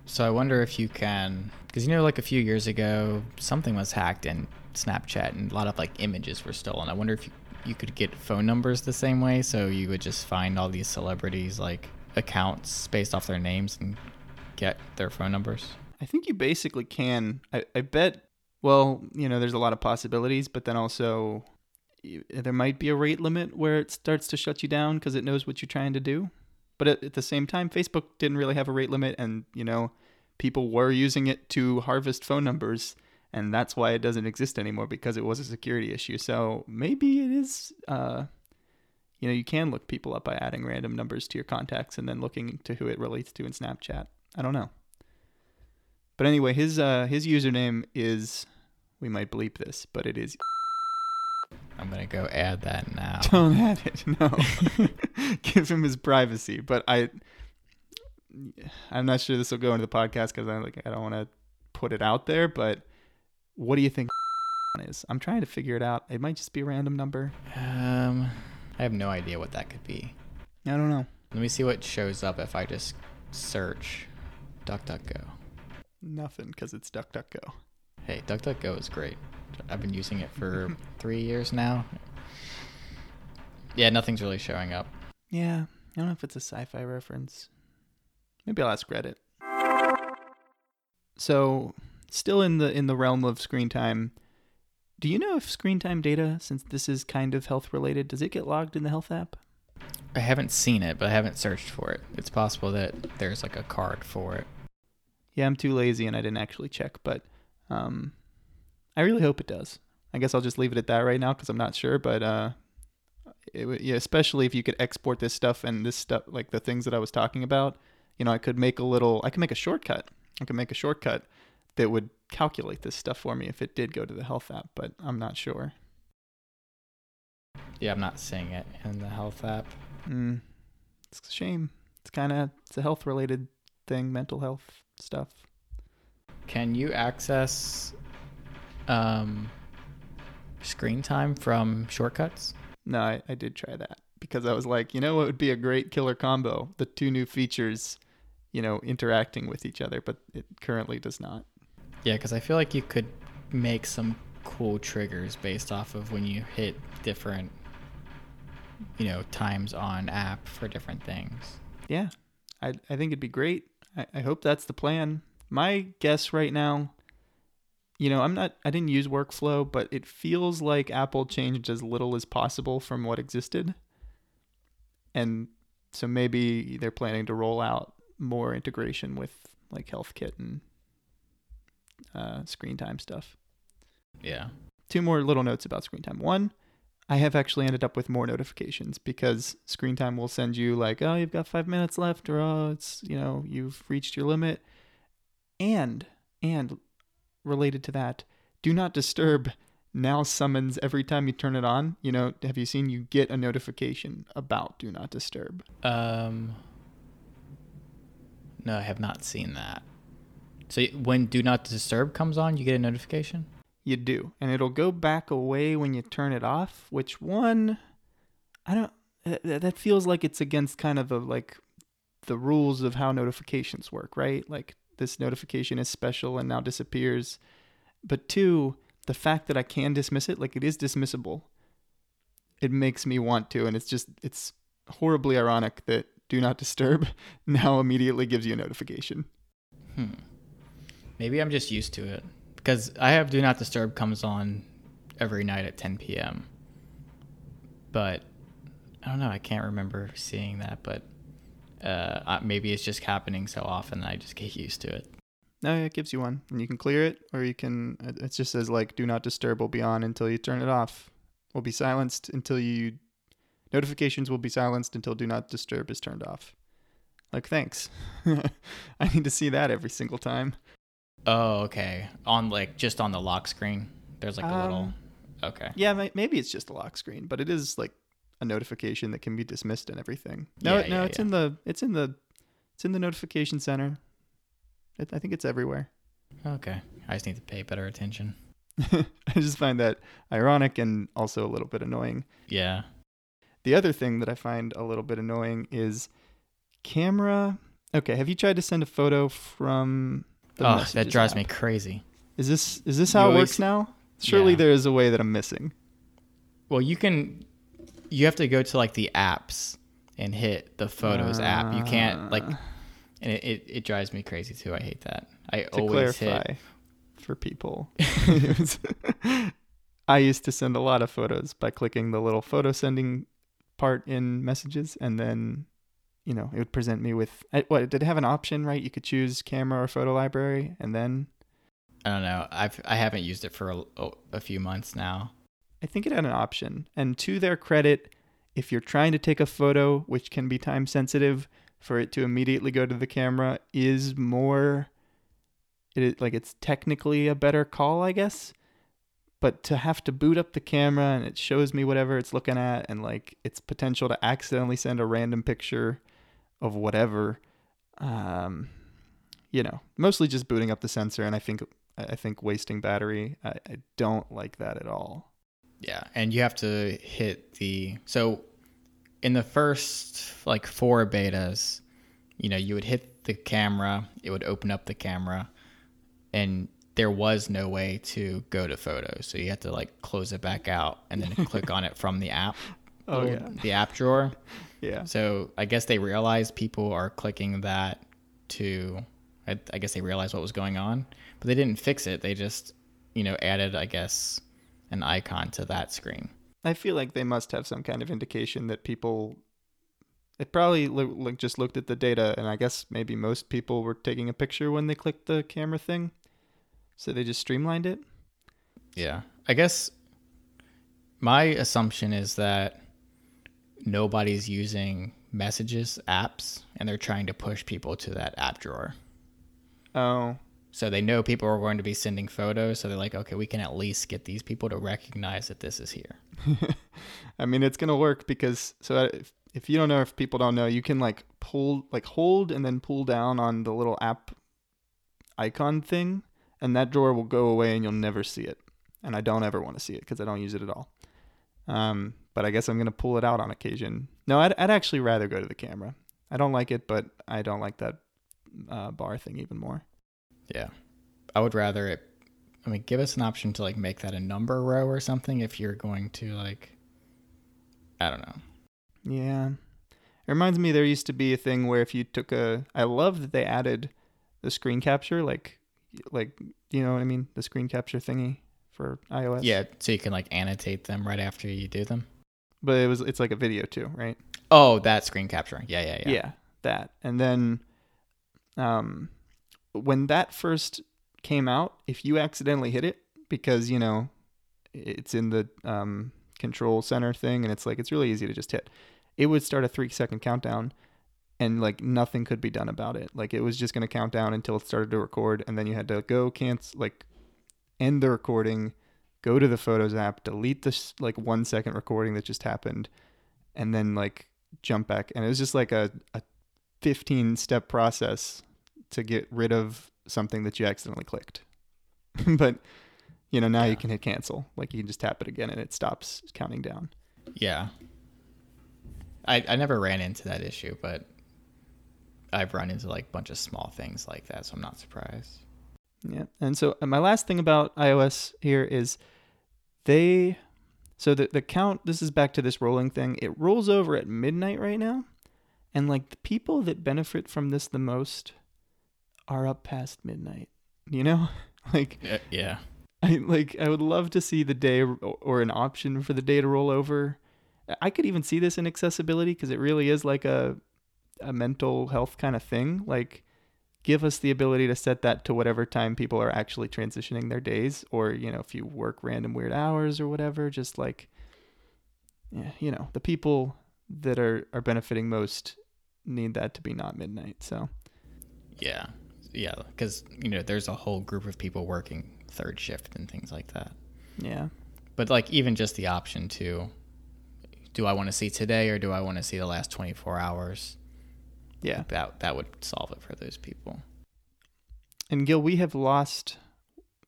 So I wonder if you can, because you know, like a few years ago, something was hacked in Snapchat, and a lot of like images were stolen. I wonder if you, you could get phone numbers the same way, so you would just find all these celebrities like accounts based off their names and get their phone numbers. I think you basically can. I, I bet. Well, you know, there's a lot of possibilities, but then also there might be a rate limit where it starts to shut you down because it knows what you're trying to do. But at, at the same time, Facebook didn't really have a rate limit, and you know, people were using it to harvest phone numbers, and that's why it doesn't exist anymore because it was a security issue. So maybe it is. Uh, you know, you can look people up by adding random numbers to your contacts and then looking to who it relates to in Snapchat. I don't know. But anyway, his uh, his username is we might bleep this, but it is I'm gonna go add that now. don't add it. No, give him his privacy. But I, I'm not sure this will go into the podcast because I like I don't want to put it out there. But what do you think is? I'm trying to figure it out. It might just be a random number. Um, I have no idea what that could be. I don't know. Let me see what shows up if I just search DuckDuckGo. Nothing because it's DuckDuckGo. Hey, DuckDuckGo is great. I've been using it for three years now. Yeah, nothing's really showing up. Yeah, I don't know if it's a sci-fi reference. Maybe I'll ask Reddit. So, still in the in the realm of screen time, do you know if screen time data, since this is kind of health related, does it get logged in the health app? I haven't seen it, but I haven't searched for it. It's possible that there's like a card for it. Yeah, I'm too lazy and I didn't actually check, but um, I really hope it does. I guess I'll just leave it at that right now because I'm not sure. But uh, it, yeah, especially if you could export this stuff and this stuff, like the things that I was talking about, you know, I could make a little, I could make a shortcut. I could make a shortcut that would calculate this stuff for me if it did go to the health app, but I'm not sure. Yeah, I'm not seeing it in the health app. Mm, it's a shame. It's kind of it's a health related thing, mental health stuff. Can you access um, screen time from shortcuts? No, I, I did try that because I was like, you know what would be a great killer combo? The two new features, you know, interacting with each other, but it currently does not. Yeah, because I feel like you could make some cool triggers based off of when you hit different, you know, times on app for different things. Yeah, I I think it'd be great. I, I hope that's the plan. My guess right now, you know, I'm not I didn't use workflow, but it feels like Apple changed as little as possible from what existed. And so maybe they're planning to roll out more integration with like HealthKit and uh, screen time stuff. Yeah. Two more little notes about screen time. One, I have actually ended up with more notifications because screen time will send you like, oh, you've got five minutes left, or oh, it's you know you've reached your limit, and and related to that, do not disturb now summons every time you turn it on. You know, have you seen you get a notification about do not disturb? Um. No, I have not seen that. So when Do Not Disturb comes on, you get a notification. You do, and it'll go back away when you turn it off. Which one? I don't. That feels like it's against kind of the like the rules of how notifications work, right? Like this notification is special and now disappears. But two, the fact that I can dismiss it, like it is dismissible, it makes me want to, and it's just it's horribly ironic that do not disturb now immediately gives you a notification. Hmm. Maybe I'm just used to it because I have Do Not Disturb comes on every night at 10 p.m. But I don't know. I can't remember seeing that, but uh, maybe it's just happening so often that I just get used to it. No, it gives you one, and you can clear it, or you can. It just says like "Do not disturb" will be on until you turn it off. Will be silenced until you. Notifications will be silenced until "Do not disturb" is turned off. Like, thanks. I need to see that every single time. Oh, okay. On like just on the lock screen, there's like a little. Um, Okay. Yeah, maybe it's just a lock screen, but it is like a notification that can be dismissed and everything. No, Yeah, no, yeah, it's yeah. in the it's in the It's in the notification center. It, I think it's everywhere. Okay. I just need to pay better attention. I just find that ironic and also a little bit annoying. Yeah. The other thing that I find a little bit annoying is camera. Okay, have you tried to send a photo from? the Oh, that drives app? me crazy. Is this is this how You it always- works now? Surely there is a way that I'm missing. Well, you can. You have to go to like the apps and hit the Photos app. You can't like, Uh, and it, it, it drives me crazy too. I hate that. I to always clarify hit. for people. I used to send a lot of photos by clicking the little photo sending part in messages, and then, you know, it would present me with what did it have an option? Right, you could choose camera or photo library, and then I don't know. I've I haven't used it for a, a few months now. I think it had an option. And to their credit, if you're trying to take a photo, which can be time sensitive, for it to immediately go to the camera is more it is like it's technically a better call, I guess. But to have to boot up the camera and it shows me whatever it's looking at and like its potential to accidentally send a random picture of whatever um you know, mostly just booting up the sensor and I think I think wasting battery. I, I don't like that at all. Yeah, and you have to hit the so in the first like four betas, you know, you would hit the camera, it would open up the camera, and there was no way to go to photos. So you had to like close it back out and then click on it from the app. Oh, yeah. The app drawer. Yeah. So I guess they realized people are clicking that to I, I guess they realized what was going on, but they didn't fix it. They just, you know, added I guess an icon to that screen. I feel like they must have some kind of indication that people. It probably lo- like just looked at the data, and I guess maybe most people were taking a picture when they clicked the camera thing, so they just streamlined it. Yeah. I guess my assumption is that nobody's using messages apps and they're trying to push people to that app drawer. Oh, So they know people are going to be sending photos, so they're like, okay, we can at least get these people to recognize that this is here. I mean it's gonna work because so if, if you don't know if people don't know, you can like pull like hold and then pull down on the little app icon thing, and that drawer will go away and you'll never see it. And I don't ever want to see it because I don't use it at all. Um, but I guess I'm gonna pull it out on occasion. No, I'd, I'd actually rather go to the camera. I don't like it, but I don't like that uh, bar thing even more. Yeah. I would rather it I mean give us an option to like make that a number row or something if you're going to like I don't know. Yeah. It reminds me there used to be a thing where if you took a I love that they added the screen capture like like you know what I mean, the screen capture thingy for iOS. Yeah, so you can like annotate them right after you do them. But it was it's like a video too, right? Oh, that screen capture. Yeah, yeah, yeah. Yeah, that. And then um when that first came out, if you accidentally hit it because, you know, it's in the um control center thing and it's like it's really easy to just hit. It would start a 3 second countdown and like nothing could be done about it. Like it was just going to count down until it started to record and then you had to go cancel like end the recording, go to the Photos app, delete this like 1 second recording that just happened and then like jump back and it was just like a, a 15 step process to get rid of something that you accidentally clicked but you know now Yeah. you can hit cancel like you can just tap it again and it stops counting down Yeah. I I never ran into that issue, but I've run into like a bunch of small things like that, so I'm not surprised. yeah and so and my last thing about ios here is they so the, the count this is back to this rolling thing it rolls over at midnight right now and like the people that benefit from this the most are up past midnight you know like Yeah. I like I would love to see the day or, or an option for the day to roll over. I could even see this in accessibility because it really is like a a mental health kind of thing. Like give us the ability to set that to whatever time people are actually transitioning their days or you know if you work random weird hours or whatever just like yeah, you know, the people that are are benefiting most need that to be not midnight. So, Yeah. Yeah, cuz you know, there's a whole group of people working third shift and things like that. yeah. But like even just the option to do I want to see today or do I want to see the last 24 hours? Yeah. that that would solve it for those people. And Gil, we have lost.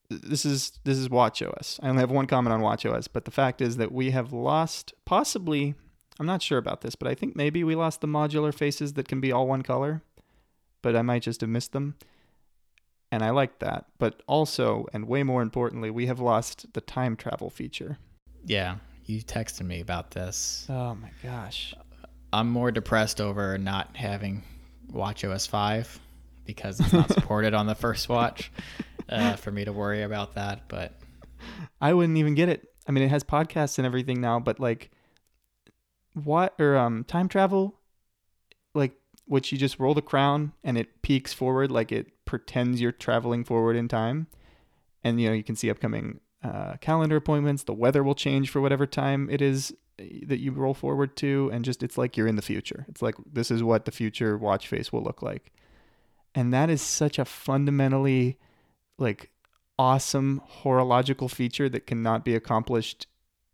This is this is WatchOS. I only have one comment on WatchOS, but the fact is that we have lost possibly. I'm not sure about this, but I think maybe we lost the modular faces that can be all one color. But I might just have missed them. And I like that. But also, and way more importantly, we have lost the time travel feature. Yeah, you texted me about this. Oh my gosh. I'm more depressed over not having WatchOS 5 because it's not supported on the first watch uh, for me to worry about that. But I wouldn't even get it. I mean, it has podcasts and everything now, but like, what or um time travel, like which you just roll the crown and it peeks forward, like it pretends you're traveling forward in time, and you know you can see upcoming uh, calendar appointments. The weather will change for whatever time it is eh, that you roll forward to, and just it's like you're in the future. It's like this is what the future watch face will look like, and that is such a fundamentally like awesome horological feature that cannot be accomplished,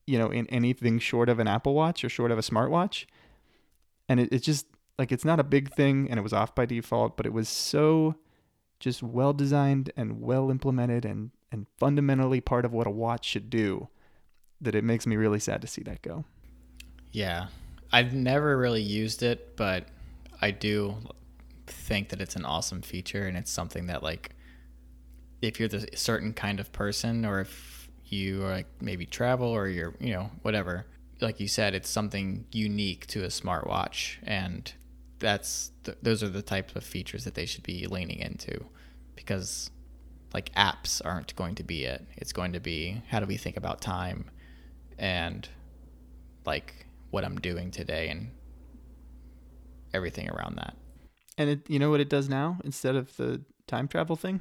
you know, in anything short of an Apple Watch or short of a smartwatch. And it, it's just like it's not a big thing and it was off by default, but it was so just well designed and well implemented and, and fundamentally part of what a watch should do that it makes me really sad to see that go. yeah, I've never really used it, but I do think that it's an awesome feature and it's something that like if you're the certain kind of person or if you like maybe travel or you're you know whatever like you said it's something unique to a smartwatch and that's th- those are the types of features that they should be leaning into because like apps aren't going to be it it's going to be how do we think about time and like what i'm doing today and everything around that And it, you know what it does now instead of the time travel thing?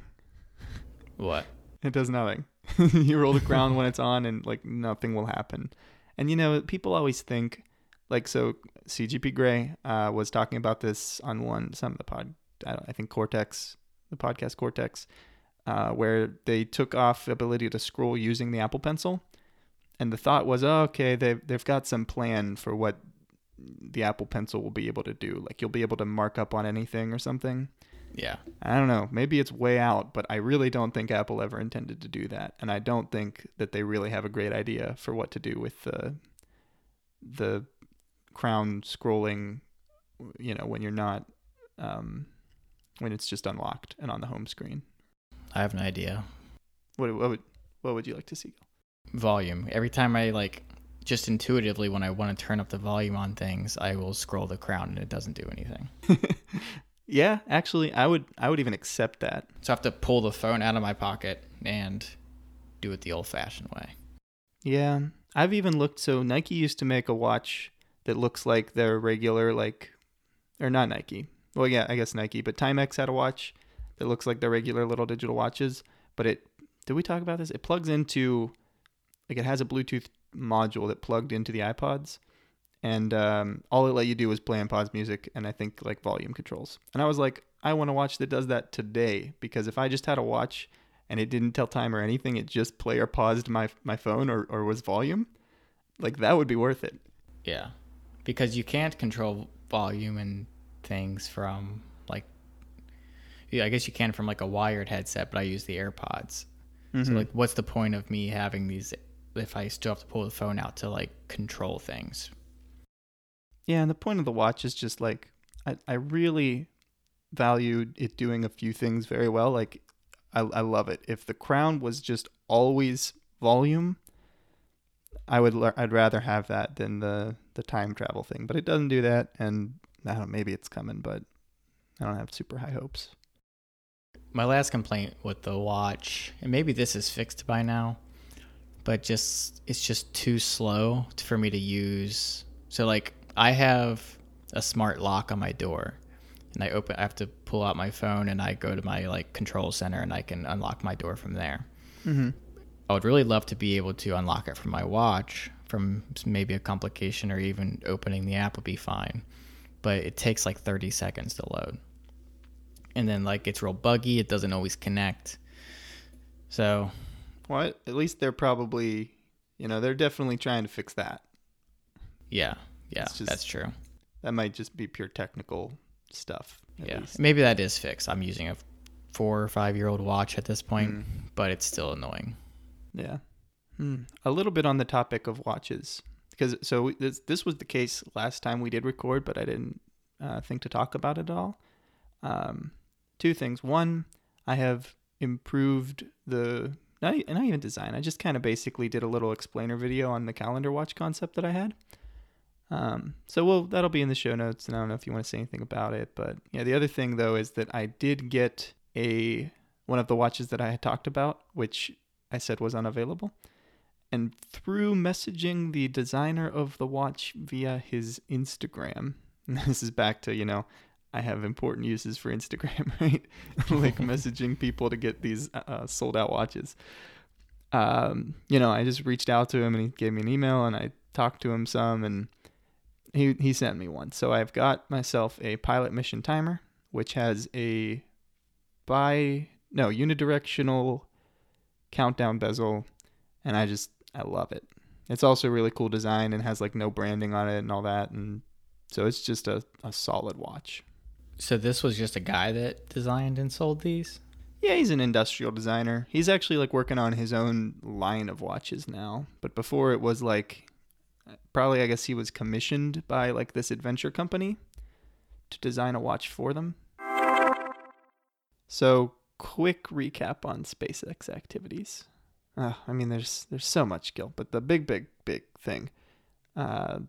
what It does nothing. you roll the ground when it's on, and like nothing will happen. And you know, people always think, like, so CGP Grey uh, was talking about this on one some of the pod. I, don't, I think Cortex, the podcast Cortex, uh, where they took off the ability to scroll using the Apple Pencil, and the thought was, oh, okay, they've they've got some plan for what the Apple Pencil will be able to do. Like you'll be able to mark up on anything or something. yeah I don't know. Maybe it's way out, but I really don't think Apple ever intended to do that, and I don't think that they really have a great idea for what to do with the the crown scrolling. You know, when you're not, um, when it's just unlocked and on the home screen. i have an idea What, what would what would you like to see? volume. Every time I like just intuitively when I want to turn up the volume on things, I will scroll the crown and it doesn't do anything. yeah, actually, I would I would even accept that. So I have to pull the phone out of my pocket and do it the old fashioned way. Yeah, I've even looked. So Nike used to make a watch that looks like their regular, like, or not Nike. Well, yeah, I guess Nike, but Timex had a watch that looks like their regular little digital watches. But it, did we talk about this? It plugs into, like, it has a Bluetooth module that plugged into the iPods, and um, all it let you do was play and pause music, and I think like volume controls. And I was like, I want a watch that does that today because if I just had a watch and it didn't tell time or anything, it just play or paused my my phone or, or was volume, like that would be worth it. Yeah. Because you can't control volume and things from like yeah, I guess you can from like a wired headset, but I use the AirPods. So mm-hmm. like what's the point of me having these if I still have to pull the phone out to like control things? Yeah, and the point of the watch is just like I, I really valued it doing a few things very well. Like I, I love it. If the crown was just always volume, I would I'd rather have that than the the time travel thing. But it doesn't do that, and I don't know. Maybe it's coming, but I don't have super high hopes. My last complaint with the watch, and maybe this is fixed by now, but just it's just too slow for me to use. So like I have a smart lock on my door, and I open. I have to pull out my phone, and I go to my like control center, and I can unlock my door from there. Mm-hmm. I would really love to be able to unlock it from my watch, from maybe a complication, or even opening the app would be fine. But it takes like 30 seconds to load. And then, like, it's real buggy. It doesn't always connect. So, Well, at least they're probably, you know, they're definitely trying to fix that. yeah, yeah, just- that's true. That might just be pure technical stuff. Yeah, least. maybe that is fixed. I'm using a four or five year old watch at this point, Mm. but it's still annoying. Yeah. Hmm. A little bit on the topic of watches, because so this this was the case last time we did record, but I didn't uh, think to talk about it at all. Um, two things. One, I have improved the not not even design. I just kind of basically did a little explainer video on the calendar watch concept that I had. Um, so well, that'll be in the show notes, and I don't know if you want to say anything about it, but yeah. The other thing though is that I did get a one of the watches that I had talked about, which I said was unavailable. And through messaging the designer of the watch via his Instagram, and this is back to, you know, I have important uses for Instagram, right? like messaging people to get these uh, sold out watches. Um, you know, I just reached out to him and he gave me an email and I talked to him some and he, he sent me one. So I've got myself a pilot mission timer, which has a bi, no, unidirectional countdown bezel and I just I love it. It's also a really cool design and has like no branding on it and all that and so it's just a, a solid watch. So this was just a guy that designed and sold these. Yeah, he's an industrial designer. He's actually like working on his own line of watches now. But before it was like probably I guess he was commissioned by like this adventure company to design a watch for them. So, quick recap on SpaceX activities. Uh, I mean, there's there's so much, Gil, but the big, big, big thing uh,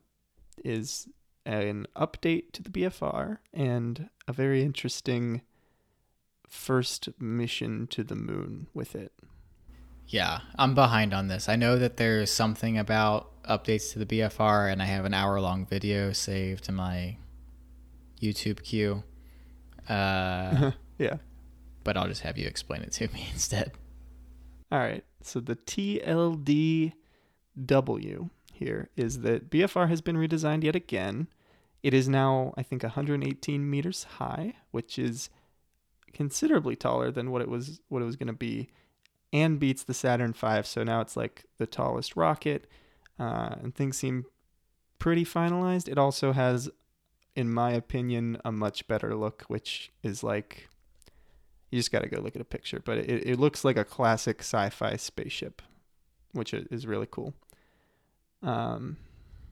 is an update to the BFR and a very interesting first mission to the moon with it. Yeah, I'm behind on this. I know that there's something about updates to the BFR, and I have an hour long video saved to my YouTube queue. Uh, yeah. but I'll just have you explain it to me instead. All right. So the TLDW here is that BFR has been redesigned yet again. It is now, I think, 118 meters high, which is considerably taller than what it was what it was going to be, and beats the Saturn V. So now it's like the tallest rocket, uh, and things seem pretty finalized. It also has, in my opinion, a much better look, which is like you just got to go look at a picture, but it, it looks like a classic sci-fi spaceship, which is really cool. Um,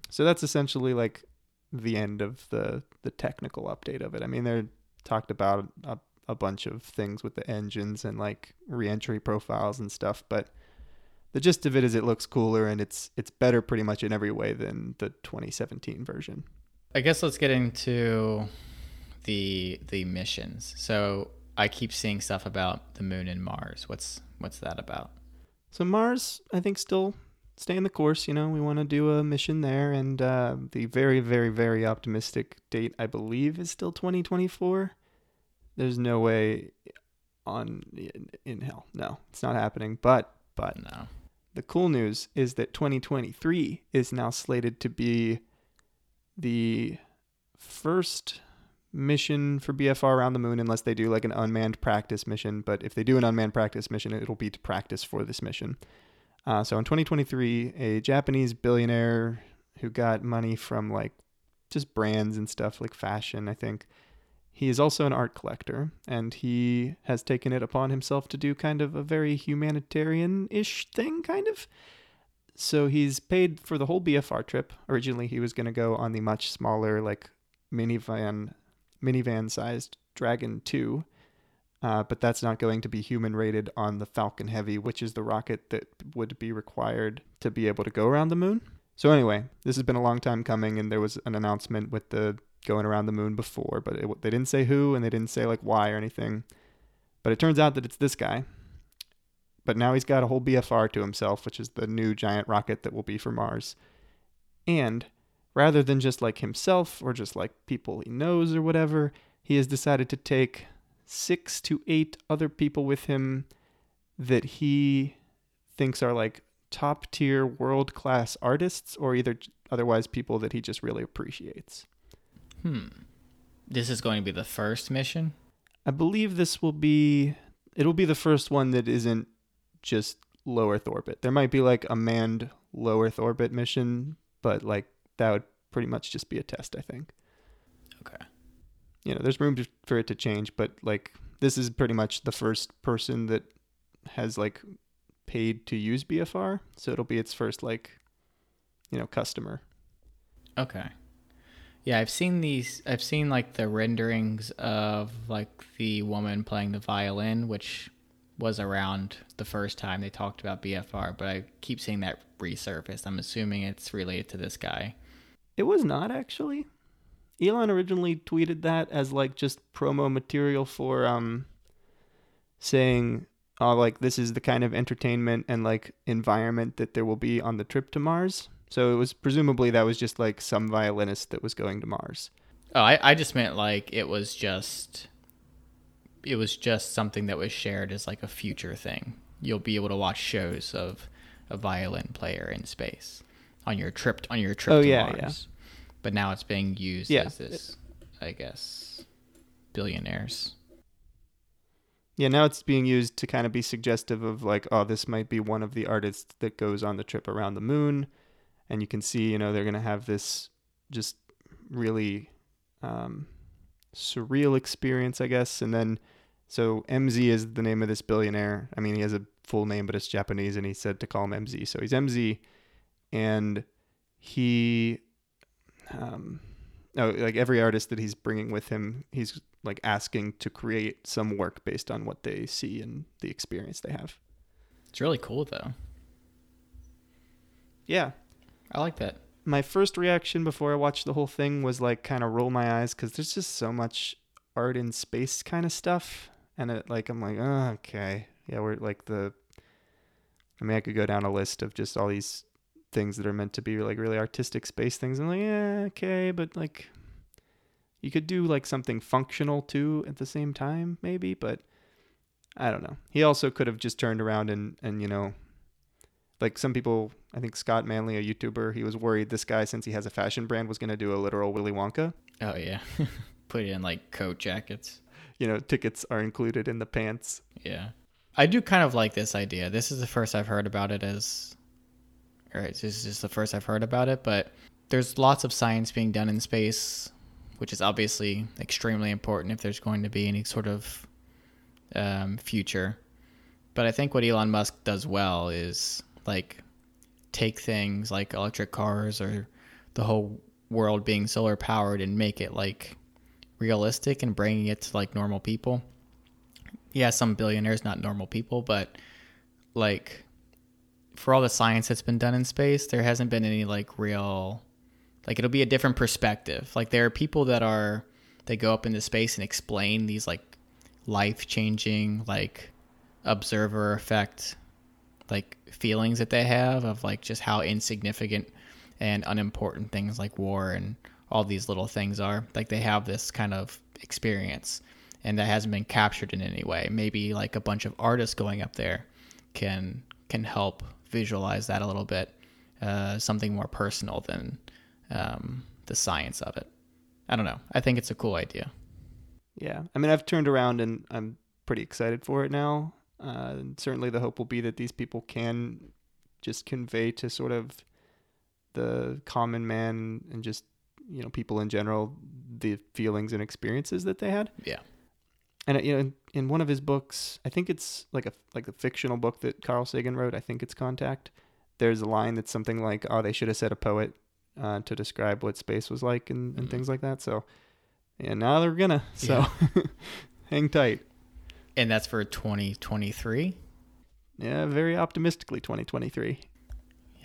so that's essentially like the end of the the technical update of it. I mean, they talked about a, a bunch of things with the engines and like reentry profiles and stuff, but the gist of it is it looks cooler and it's it's better pretty much in every way than the 2017 version. I guess let's get into the the missions. So I keep seeing stuff about the moon and Mars. What's what's that about? So Mars, I think, still staying the course. You know, we want to do a mission there, and uh, the very, very, very optimistic date, I believe, is still 2024. There's no way on in, in hell. No, it's not happening. But but No. the cool news is that 2023 is now slated to be the first mission for BFR around the moon, unless they do like an unmanned practice mission. But if they do an unmanned practice mission, it'll be to practice for this mission. Uh, so in 2023, a Japanese billionaire who got money from like just brands and stuff like fashion, I think. He is also an art collector, and he has taken it upon himself to do kind of a very humanitarian ish thing, kind of. So he's paid for the whole BFR trip. Originally, he was going to go on the much smaller, like minivan, minivan sized Dragon 2, uh, but that's not going to be human rated on the Falcon Heavy, which is the rocket that would be required to be able to go around the moon. So anyway, this has been a long time coming, and there was an announcement with the going around the moon before, but it, they didn't say who and they didn't say like why or anything. But it turns out that it's this guy. But now he's got a whole BFR to himself, which is the new giant rocket that will be for Mars. And rather than just like himself or just like people he knows or whatever, he has decided to take six to eight other people with him that he thinks are like top tier world class artists or either otherwise people that he just really appreciates. Hmm. This is going to be the first mission. I believe this will be it'll be the first one that isn't just low Earth orbit. There might be like a manned low Earth orbit mission, but like that would pretty much just be a test, I think. Okay. you know, there's room to, for it to change, but like this is pretty much the first person that has like paid to use BFR, so it'll be its first like you know customer. Okay. Yeah, I've seen these. I've seen like the renderings of like the woman playing the violin, which was around the first time they talked about BFR, but I keep seeing that resurface. I'm assuming it's related to this guy. It was not actually. Elon originally tweeted that as like just promo material for um saying oh like this is the kind of entertainment and like environment that there will be on the trip to Mars. So it was presumably that was just like some violinist that was going to Mars. Oh, I, I just meant like it was just it was just something that was shared as like a future thing. You'll be able to watch shows of a violin player in space on your trip on your trip Oh, to yeah, Mars. yeah. But now it's being used Yeah. as this, I guess, billionaires. Yeah, now it's being used to kind of be suggestive of like, oh, this might be one of the artists that goes on the trip around the moon, and you can see, you know, they're gonna have this just really um, surreal experience, I guess. And then, so MZ is the name of this billionaire. I mean, he has a full name, but it's Japanese, and he said to call him MZ. So he's MZ, and he, um, oh, like every artist that he's bringing with him, he's like asking to create some work based on what they see and the experience they have. It's really cool though. Yeah. I like that. My first reaction before I watched the whole thing was like kind of roll my eyes because there's just so much art in space kind of stuff. And it like, I'm like, oh, okay. Yeah, we're like the, I mean, I could go down a list of just all these things that are meant to be like really artistic space things. I'm like, yeah, okay, but like, you could do like something functional too at the same time, maybe, but I don't know. He also could have just turned around and, and, you know, like some people, I think Scott Manley, a YouTuber, he was worried this guy, since he has a fashion brand, was going to do a literal Willy Wonka. Oh yeah. Put it in like coat jackets. You know, tickets are included in the pants. Yeah. I do kind of like this idea. This is the first I've heard about it as or this is just the first I've heard about it, but there's lots of science being done in space, which is obviously extremely important if there's going to be any sort of um, future. But I think what Elon Musk does well is like take things like electric cars or the whole world being solar powered and make it like realistic and bringing it to like normal people. Yeah, some billionaires not normal people, but like for all the science that's been done in space, there hasn't been any like real like it'll be a different perspective. Like there are people that are they go up into space and explain these like life changing like observer effect like feelings that they have of like just how insignificant and unimportant things like war and all these little things are. Like they have this kind of experience and that hasn't been captured in any way. Maybe like a bunch of artists going up there can can help visualize that a little bit, uh, something more personal than um, the science of it. I don't know. I think it's a cool idea. Yeah. I mean, I've turned around and I'm pretty excited for it now. Uh, and certainly the hope will be that these people can just convey to sort of the common man and just, you know, people in general, the feelings and experiences that they had. Yeah. And uh, you know, in, in one of his books, I think it's like a like a fictional book that Carl Sagan wrote. I think it's Contact. There's a line that's something like, "Oh, they should have said a poet uh, to describe what space was like and, and Mhm. things like that." So, and now they're gonna. So, hang tight. And that's for 2023. Yeah, very optimistically, 2023.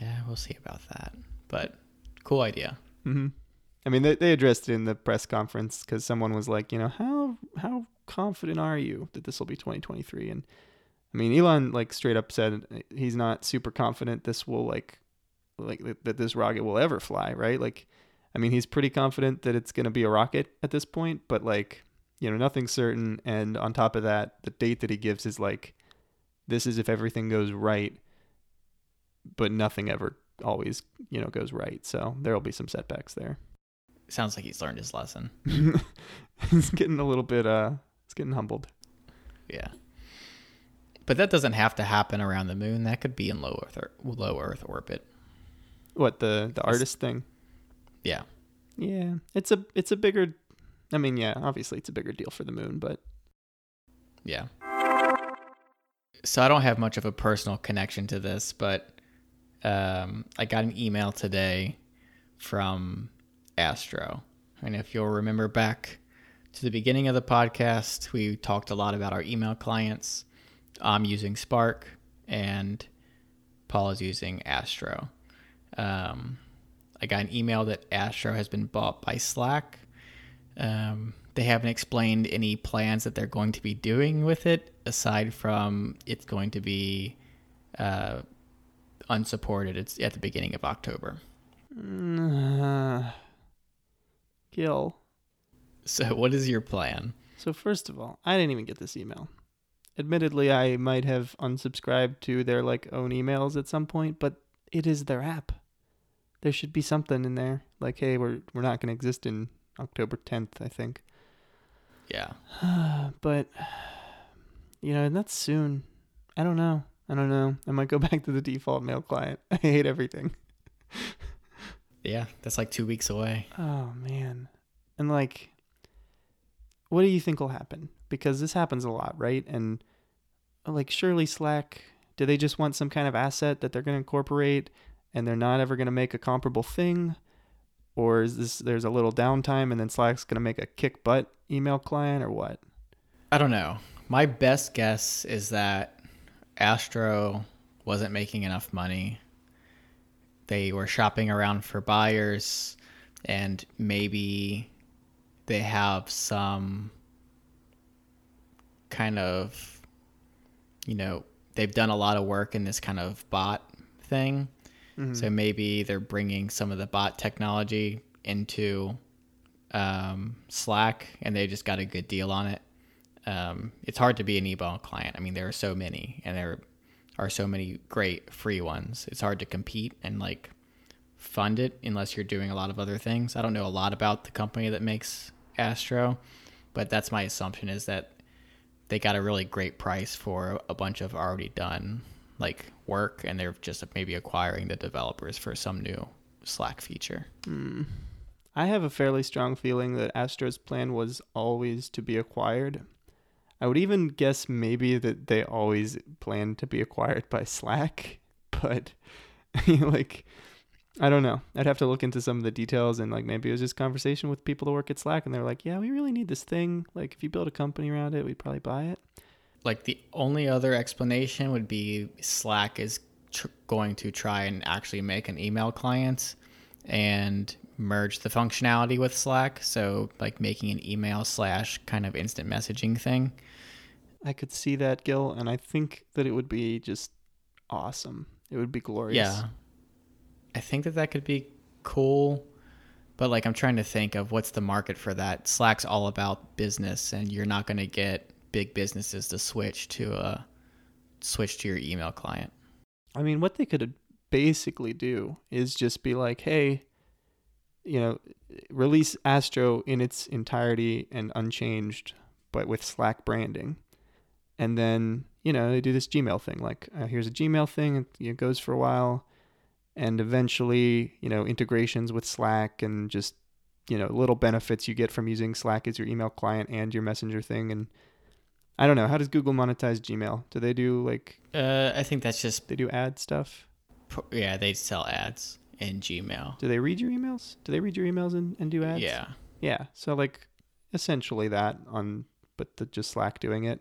Yeah, we'll see about that. But cool idea. hmm I mean, they they addressed it in the press conference because someone was like, you know, how how confident are you that this will be 2023? And I mean, Elon like straight up said uh, he's not super confident this will like like that this rocket will ever fly, right? Like, I mean, he's pretty confident that it's going to be a rocket at this point, but like, you know, nothing's certain. And on top of that, the date that he gives is like, this is if everything goes right, but nothing ever always, you know, goes right. So there'll be some setbacks there. Sounds like he's learned his lesson. he's getting a little bit uh he's getting humbled. Yeah. But that doesn't have to happen around the moon. That could be in low Earth or, low Earth orbit. What the the artist thing? Yeah. Yeah. It's a it's a bigger I mean, yeah, obviously it's a bigger deal for the moon, but Yeah. So I don't have much of a personal connection to this, but um, I got an email today from Astro. And if you'll remember back to the beginning of the podcast, we talked a lot about our email clients. I'm using Spark, and Paul is using Astro. Um, I got an email that Astro has been bought by Slack. Um, they haven't explained any plans that they're going to be doing with it, aside from it's going to be uh, unsupported. It's at the beginning of October. uh, Gil. So, what is your plan? So first of all, I didn't even get this email. Admittedly, I might have unsubscribed to their like own emails at some point, but it is their app. There should be something in there like, hey, we're we're not going to exist in October 10th, I think. Yeah. but you know, and that's soon. I don't know. I don't know. I might go back to the default mail client. I hate everything. Yeah, that's like two weeks away. Oh man. And like what do you think will happen? Because this happens a lot, right? And like surely Slack, do they just want some kind of asset that they're going to incorporate and they're not ever going to make a comparable thing? Or is this there's a little downtime and then Slack's going to make a kick butt email client or what? I don't know. My best guess is that Astro wasn't making enough money. They were shopping around for buyers, and maybe they have some kind of, you know, they've done a lot of work in this kind of bot thing. Mhm. So maybe they're bringing some of the bot technology into um, Slack, and they just got a good deal on it. Um, it's hard to be an email client. I mean, there are so many, and there are so many great free ones. It's hard to compete and like fund it unless you're doing a lot of other things. I don't know a lot about the company that makes Astro, but that's my assumption is that they got a really great price for a bunch of already done like work, and they're just maybe acquiring the developers for some new Slack feature. Hmm. I have a fairly strong feeling that Astro's plan was always to be acquired. I would even guess maybe that they always planned to be acquired by Slack, but like I don't know. I'd have to look into some of the details and like maybe it was just conversation with people that work at Slack and they're like, "Yeah, we really need this thing. Like if you build a company around it, we'd probably buy it." Like the only other explanation would be Slack is tr- going to try and actually make an email client and merge the functionality with Slack. So like making an email slash kind of instant messaging thing. I could see that, Gil, and I think that it would be just awesome. It would be glorious. Yeah. I think that that could be cool, but like I'm trying to think of what's the market for that. Slack's all about business and you're not going to get big businesses to switch to a switch to your email client. I mean, what they could basically do is just be like, hey, you know, release Astro in its entirety and unchanged, but with Slack branding. And then, you know, they do this Gmail thing. Like, uh, here's a Gmail thing, it, goes for a while. And eventually, you know, integrations with Slack and just, you know, little benefits you get from using Slack as your email client and your messenger thing. And I don't know, how does Google monetize Gmail? Do they do like, Uh, I think that's just they do ad stuff? Yeah, they sell ads in Gmail. Do they read your emails? Do they read your emails and, and do ads? Yeah. Yeah. So like essentially that on but the, just Slack doing it.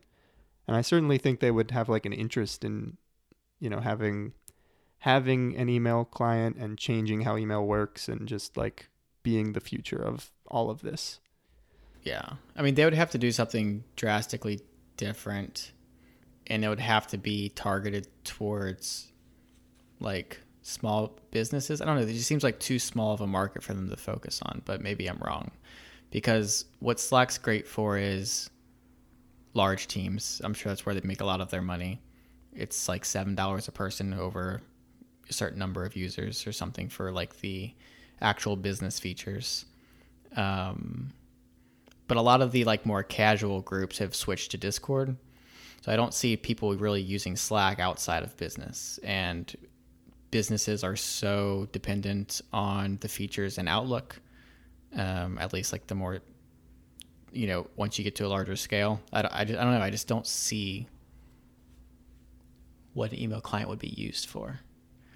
And I certainly think they would have like an interest in you know having having an email client and changing how email works and just like being the future of all of this. Yeah. I mean, they would have to do something drastically different and it would have to be targeted towards like small businesses. I don't know. It just seems like too small of a market for them to focus on, but maybe I'm wrong. Because what Slack's great for is large teams. I'm sure that's where they make a lot of their money. It's like $7 a person over a certain number of users or something for like the actual business features. Um, but a lot of the like more casual groups have switched to Discord. So I don't see people really using Slack outside of business. And businesses are so dependent on the features and Outlook, um, at least like the more you know, once you get to a larger scale, I, don't- I, I don't know. I just don't see what an email client would be used for.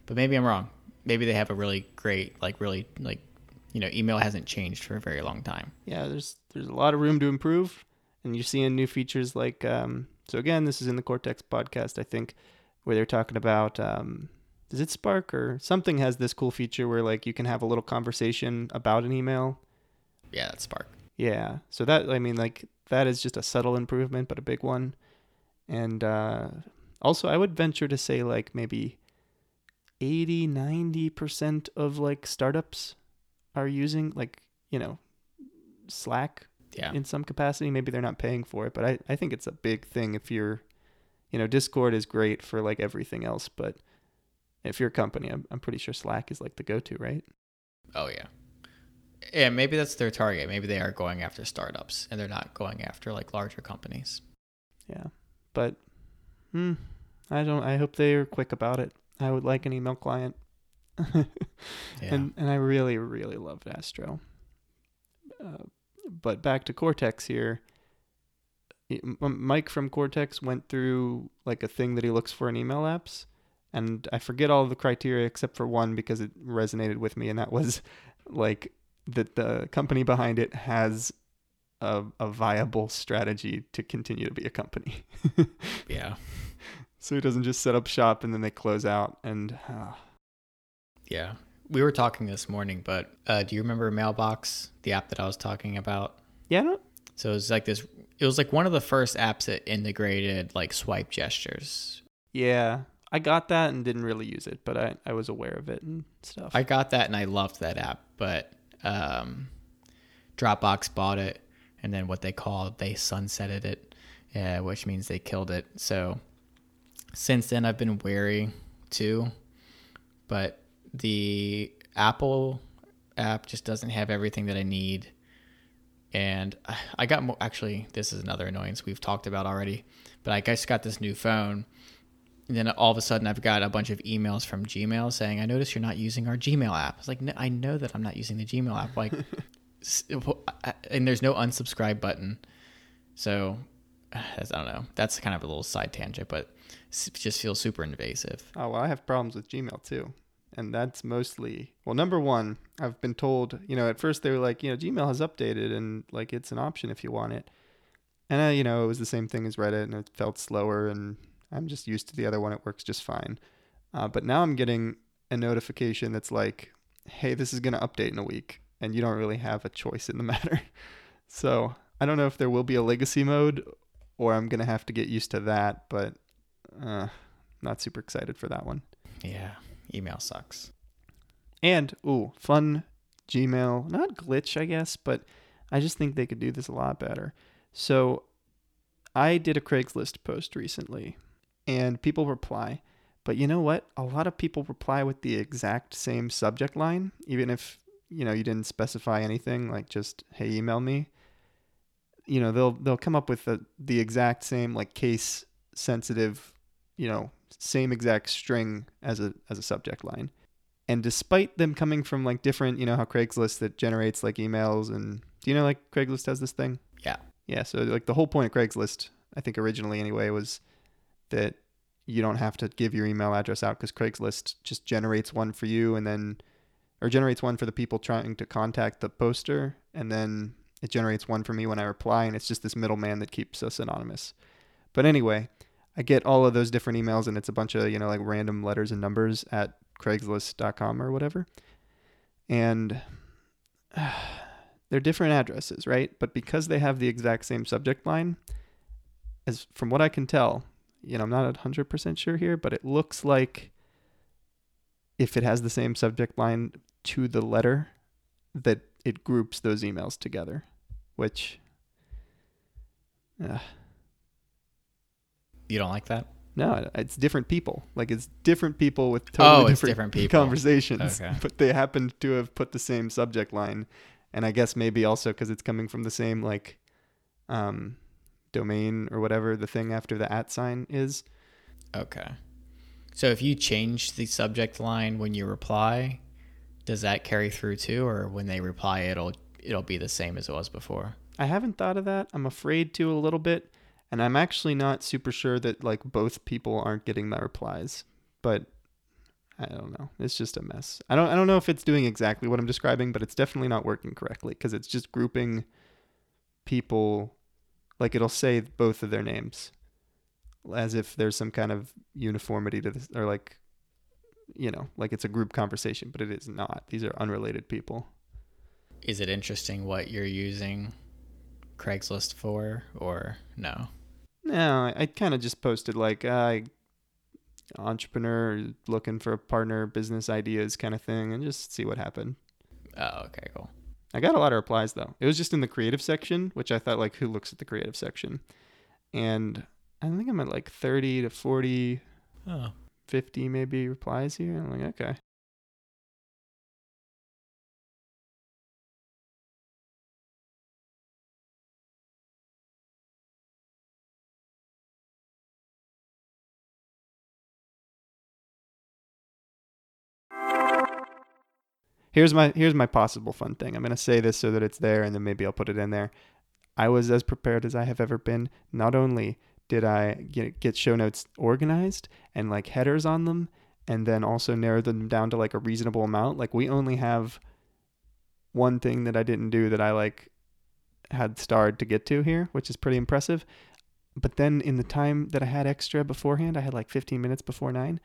But maybe I'm wrong. Maybe they have a really great, like, really, like, you know, email hasn't changed for a very long time. yeah, there's there's a lot of room to improve, and you're seeing new features like um. So again, this is in the Cortex podcast, I think, where they're talking about um. Is it Spark or something has this cool feature where like you can have a little conversation about an email? Yeah, that's Spark. Yeah. So that I mean like that is just a subtle improvement but a big one. And uh also I would venture to say like maybe 80 90% of like startups are using like, you know, Slack Yeah. in some capacity. Maybe they're not paying for it, but I I think it's a big thing if you're you know, Discord is great for like everything else, but if you're a company, I'm, I'm pretty sure Slack is like the go-to, right? Oh yeah. Yeah, maybe that's their target. Maybe they are going after startups and they're not going after like larger companies. Yeah, but hmm, I don't. I hope they are quick about it. I would like an email client, Yeah. and and I really really loved Astro. Uh, but back to Cortex here. Myke from Cortex went through like a thing that he looks for in email apps, and I forget all the criteria except for one because it resonated with me, and that was like that the company behind it has a, a viable strategy to continue to be a company. yeah. So it doesn't just set up shop and then they close out. And uh, Yeah. We were talking this morning, but uh, do you remember Mailbox, the app that I was talking about? yeah, So it was like this. It was like one of the first apps that integrated like swipe gestures. yeah, I got that and didn't really use it, but I, I was aware of it and stuff. I got that and I loved that app, but um, Dropbox bought it, and then what they called they sunsetted it, which means they killed it. So since then, I've been wary too, but the Apple app just doesn't have everything that I need. And I- got mo- actually, this is another annoyance we've talked about already, but I just got this new phone. And then all of a sudden, I've got a bunch of emails from Gmail saying, "I notice you're not using our Gmail app." I was like, no, "I know that I'm not using the Gmail app." Like, and there's no unsubscribe button, so I don't know. That's kind of a little side tangent, but it just feels super invasive. oh, well, I have problems with Gmail too. And that's mostly, well, number one, I've been told, you know, at first they were like, you know, Gmail has updated and like it's an option if you want it. And, uh, you know, it was the same thing as Reddit and it felt slower and I'm just used to the other one. It works just fine. Uh, but now I'm getting a notification that's like, hey, this is going to update in a week. And you don't really have a choice in the matter. So I don't know if there will be a legacy mode or I'm going to have to get used to that. But uh, not super excited for that one. Yeah, email sucks. And ooh, fun Gmail, not glitch, I guess, but I just think they could do this a lot better. So I did a Craigslist post recently and people reply. But you know what? A lot of people reply with the exact same subject line, even if, you know, you didn't specify anything like just hey, email me. You know, they'll they'll come up with the the exact same like case sensitive, you know, same exact string as a as a subject line. And despite them coming from like different, you know, how Craigslist that generates like emails and do you know like Craigslist has this thing? Yeah. Yeah. So like the whole point of Craigslist, I think originally anyway, was that you don't have to give your email address out because Craigslist just generates one for you and then, or generates one for the people trying to contact the poster. And then it generates one for me when I reply. And it's just this middleman that keeps us anonymous. But anyway, I get all of those different emails and it's a bunch of, you know, like random letters and numbers at craigslist.com or whatever. And they're different addresses, right? But because they have the exact same subject line, as from what I can tell, you know, I'm not 100% sure here, but it looks like if it has the same subject line to the letter, that it groups those emails together, which uh, You don't like that? no, it's different people. Like it's different people with totally Oh, different, different people. conversations, Okay. but they happen to have put the same subject line, and I guess maybe also because it's coming from the same like um, domain or whatever the thing after the at sign is. Okay. So if you change the subject line when you reply, does that carry through too, or when they reply, it'll it'll be the same as it was before? I haven't thought of that. I'm afraid to a little bit, and I'm actually not super sure that like both people aren't getting my replies. But I don't know. It's just a mess. I don't I don't know if it's doing exactly what I'm describing, but it's definitely not working correctly because it's just grouping people like it'll say both of their names as if there's some kind of uniformity to this or like you know, like it's a group conversation, but it is not. These are unrelated people. Is it interesting what you're using Craigslist for or no? No, I, I kind of just posted like uh, entrepreneur looking for a partner, business ideas kind of thing, and just see what happened. Oh, okay, cool. I got a lot of replies though. It was just in the creative section, which I thought like who looks at the creative section, and I think I'm at like 30 to 40, Oh, 50 maybe replies here. I'm like okay. Here's my here's my possible fun thing. I'm gonna say this so that it's there, and then maybe I'll put it in there. I was as prepared as I have ever been. Not only did I get, get show notes organized and like headers on them, and then also narrow them down to like a reasonable amount. Like we only have one thing that I didn't do that I like had starred to get to here, which is pretty impressive. But then in the time that I had extra beforehand, I had like 15 minutes before nine.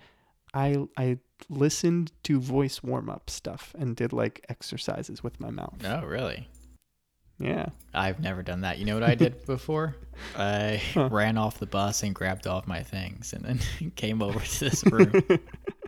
I I listened to voice warm up stuff and did like exercises with my mouth. no, really? Yeah. I've never done that. You know what I did before? I Huh. ran off the bus and grabbed all of my things and then came over to this room.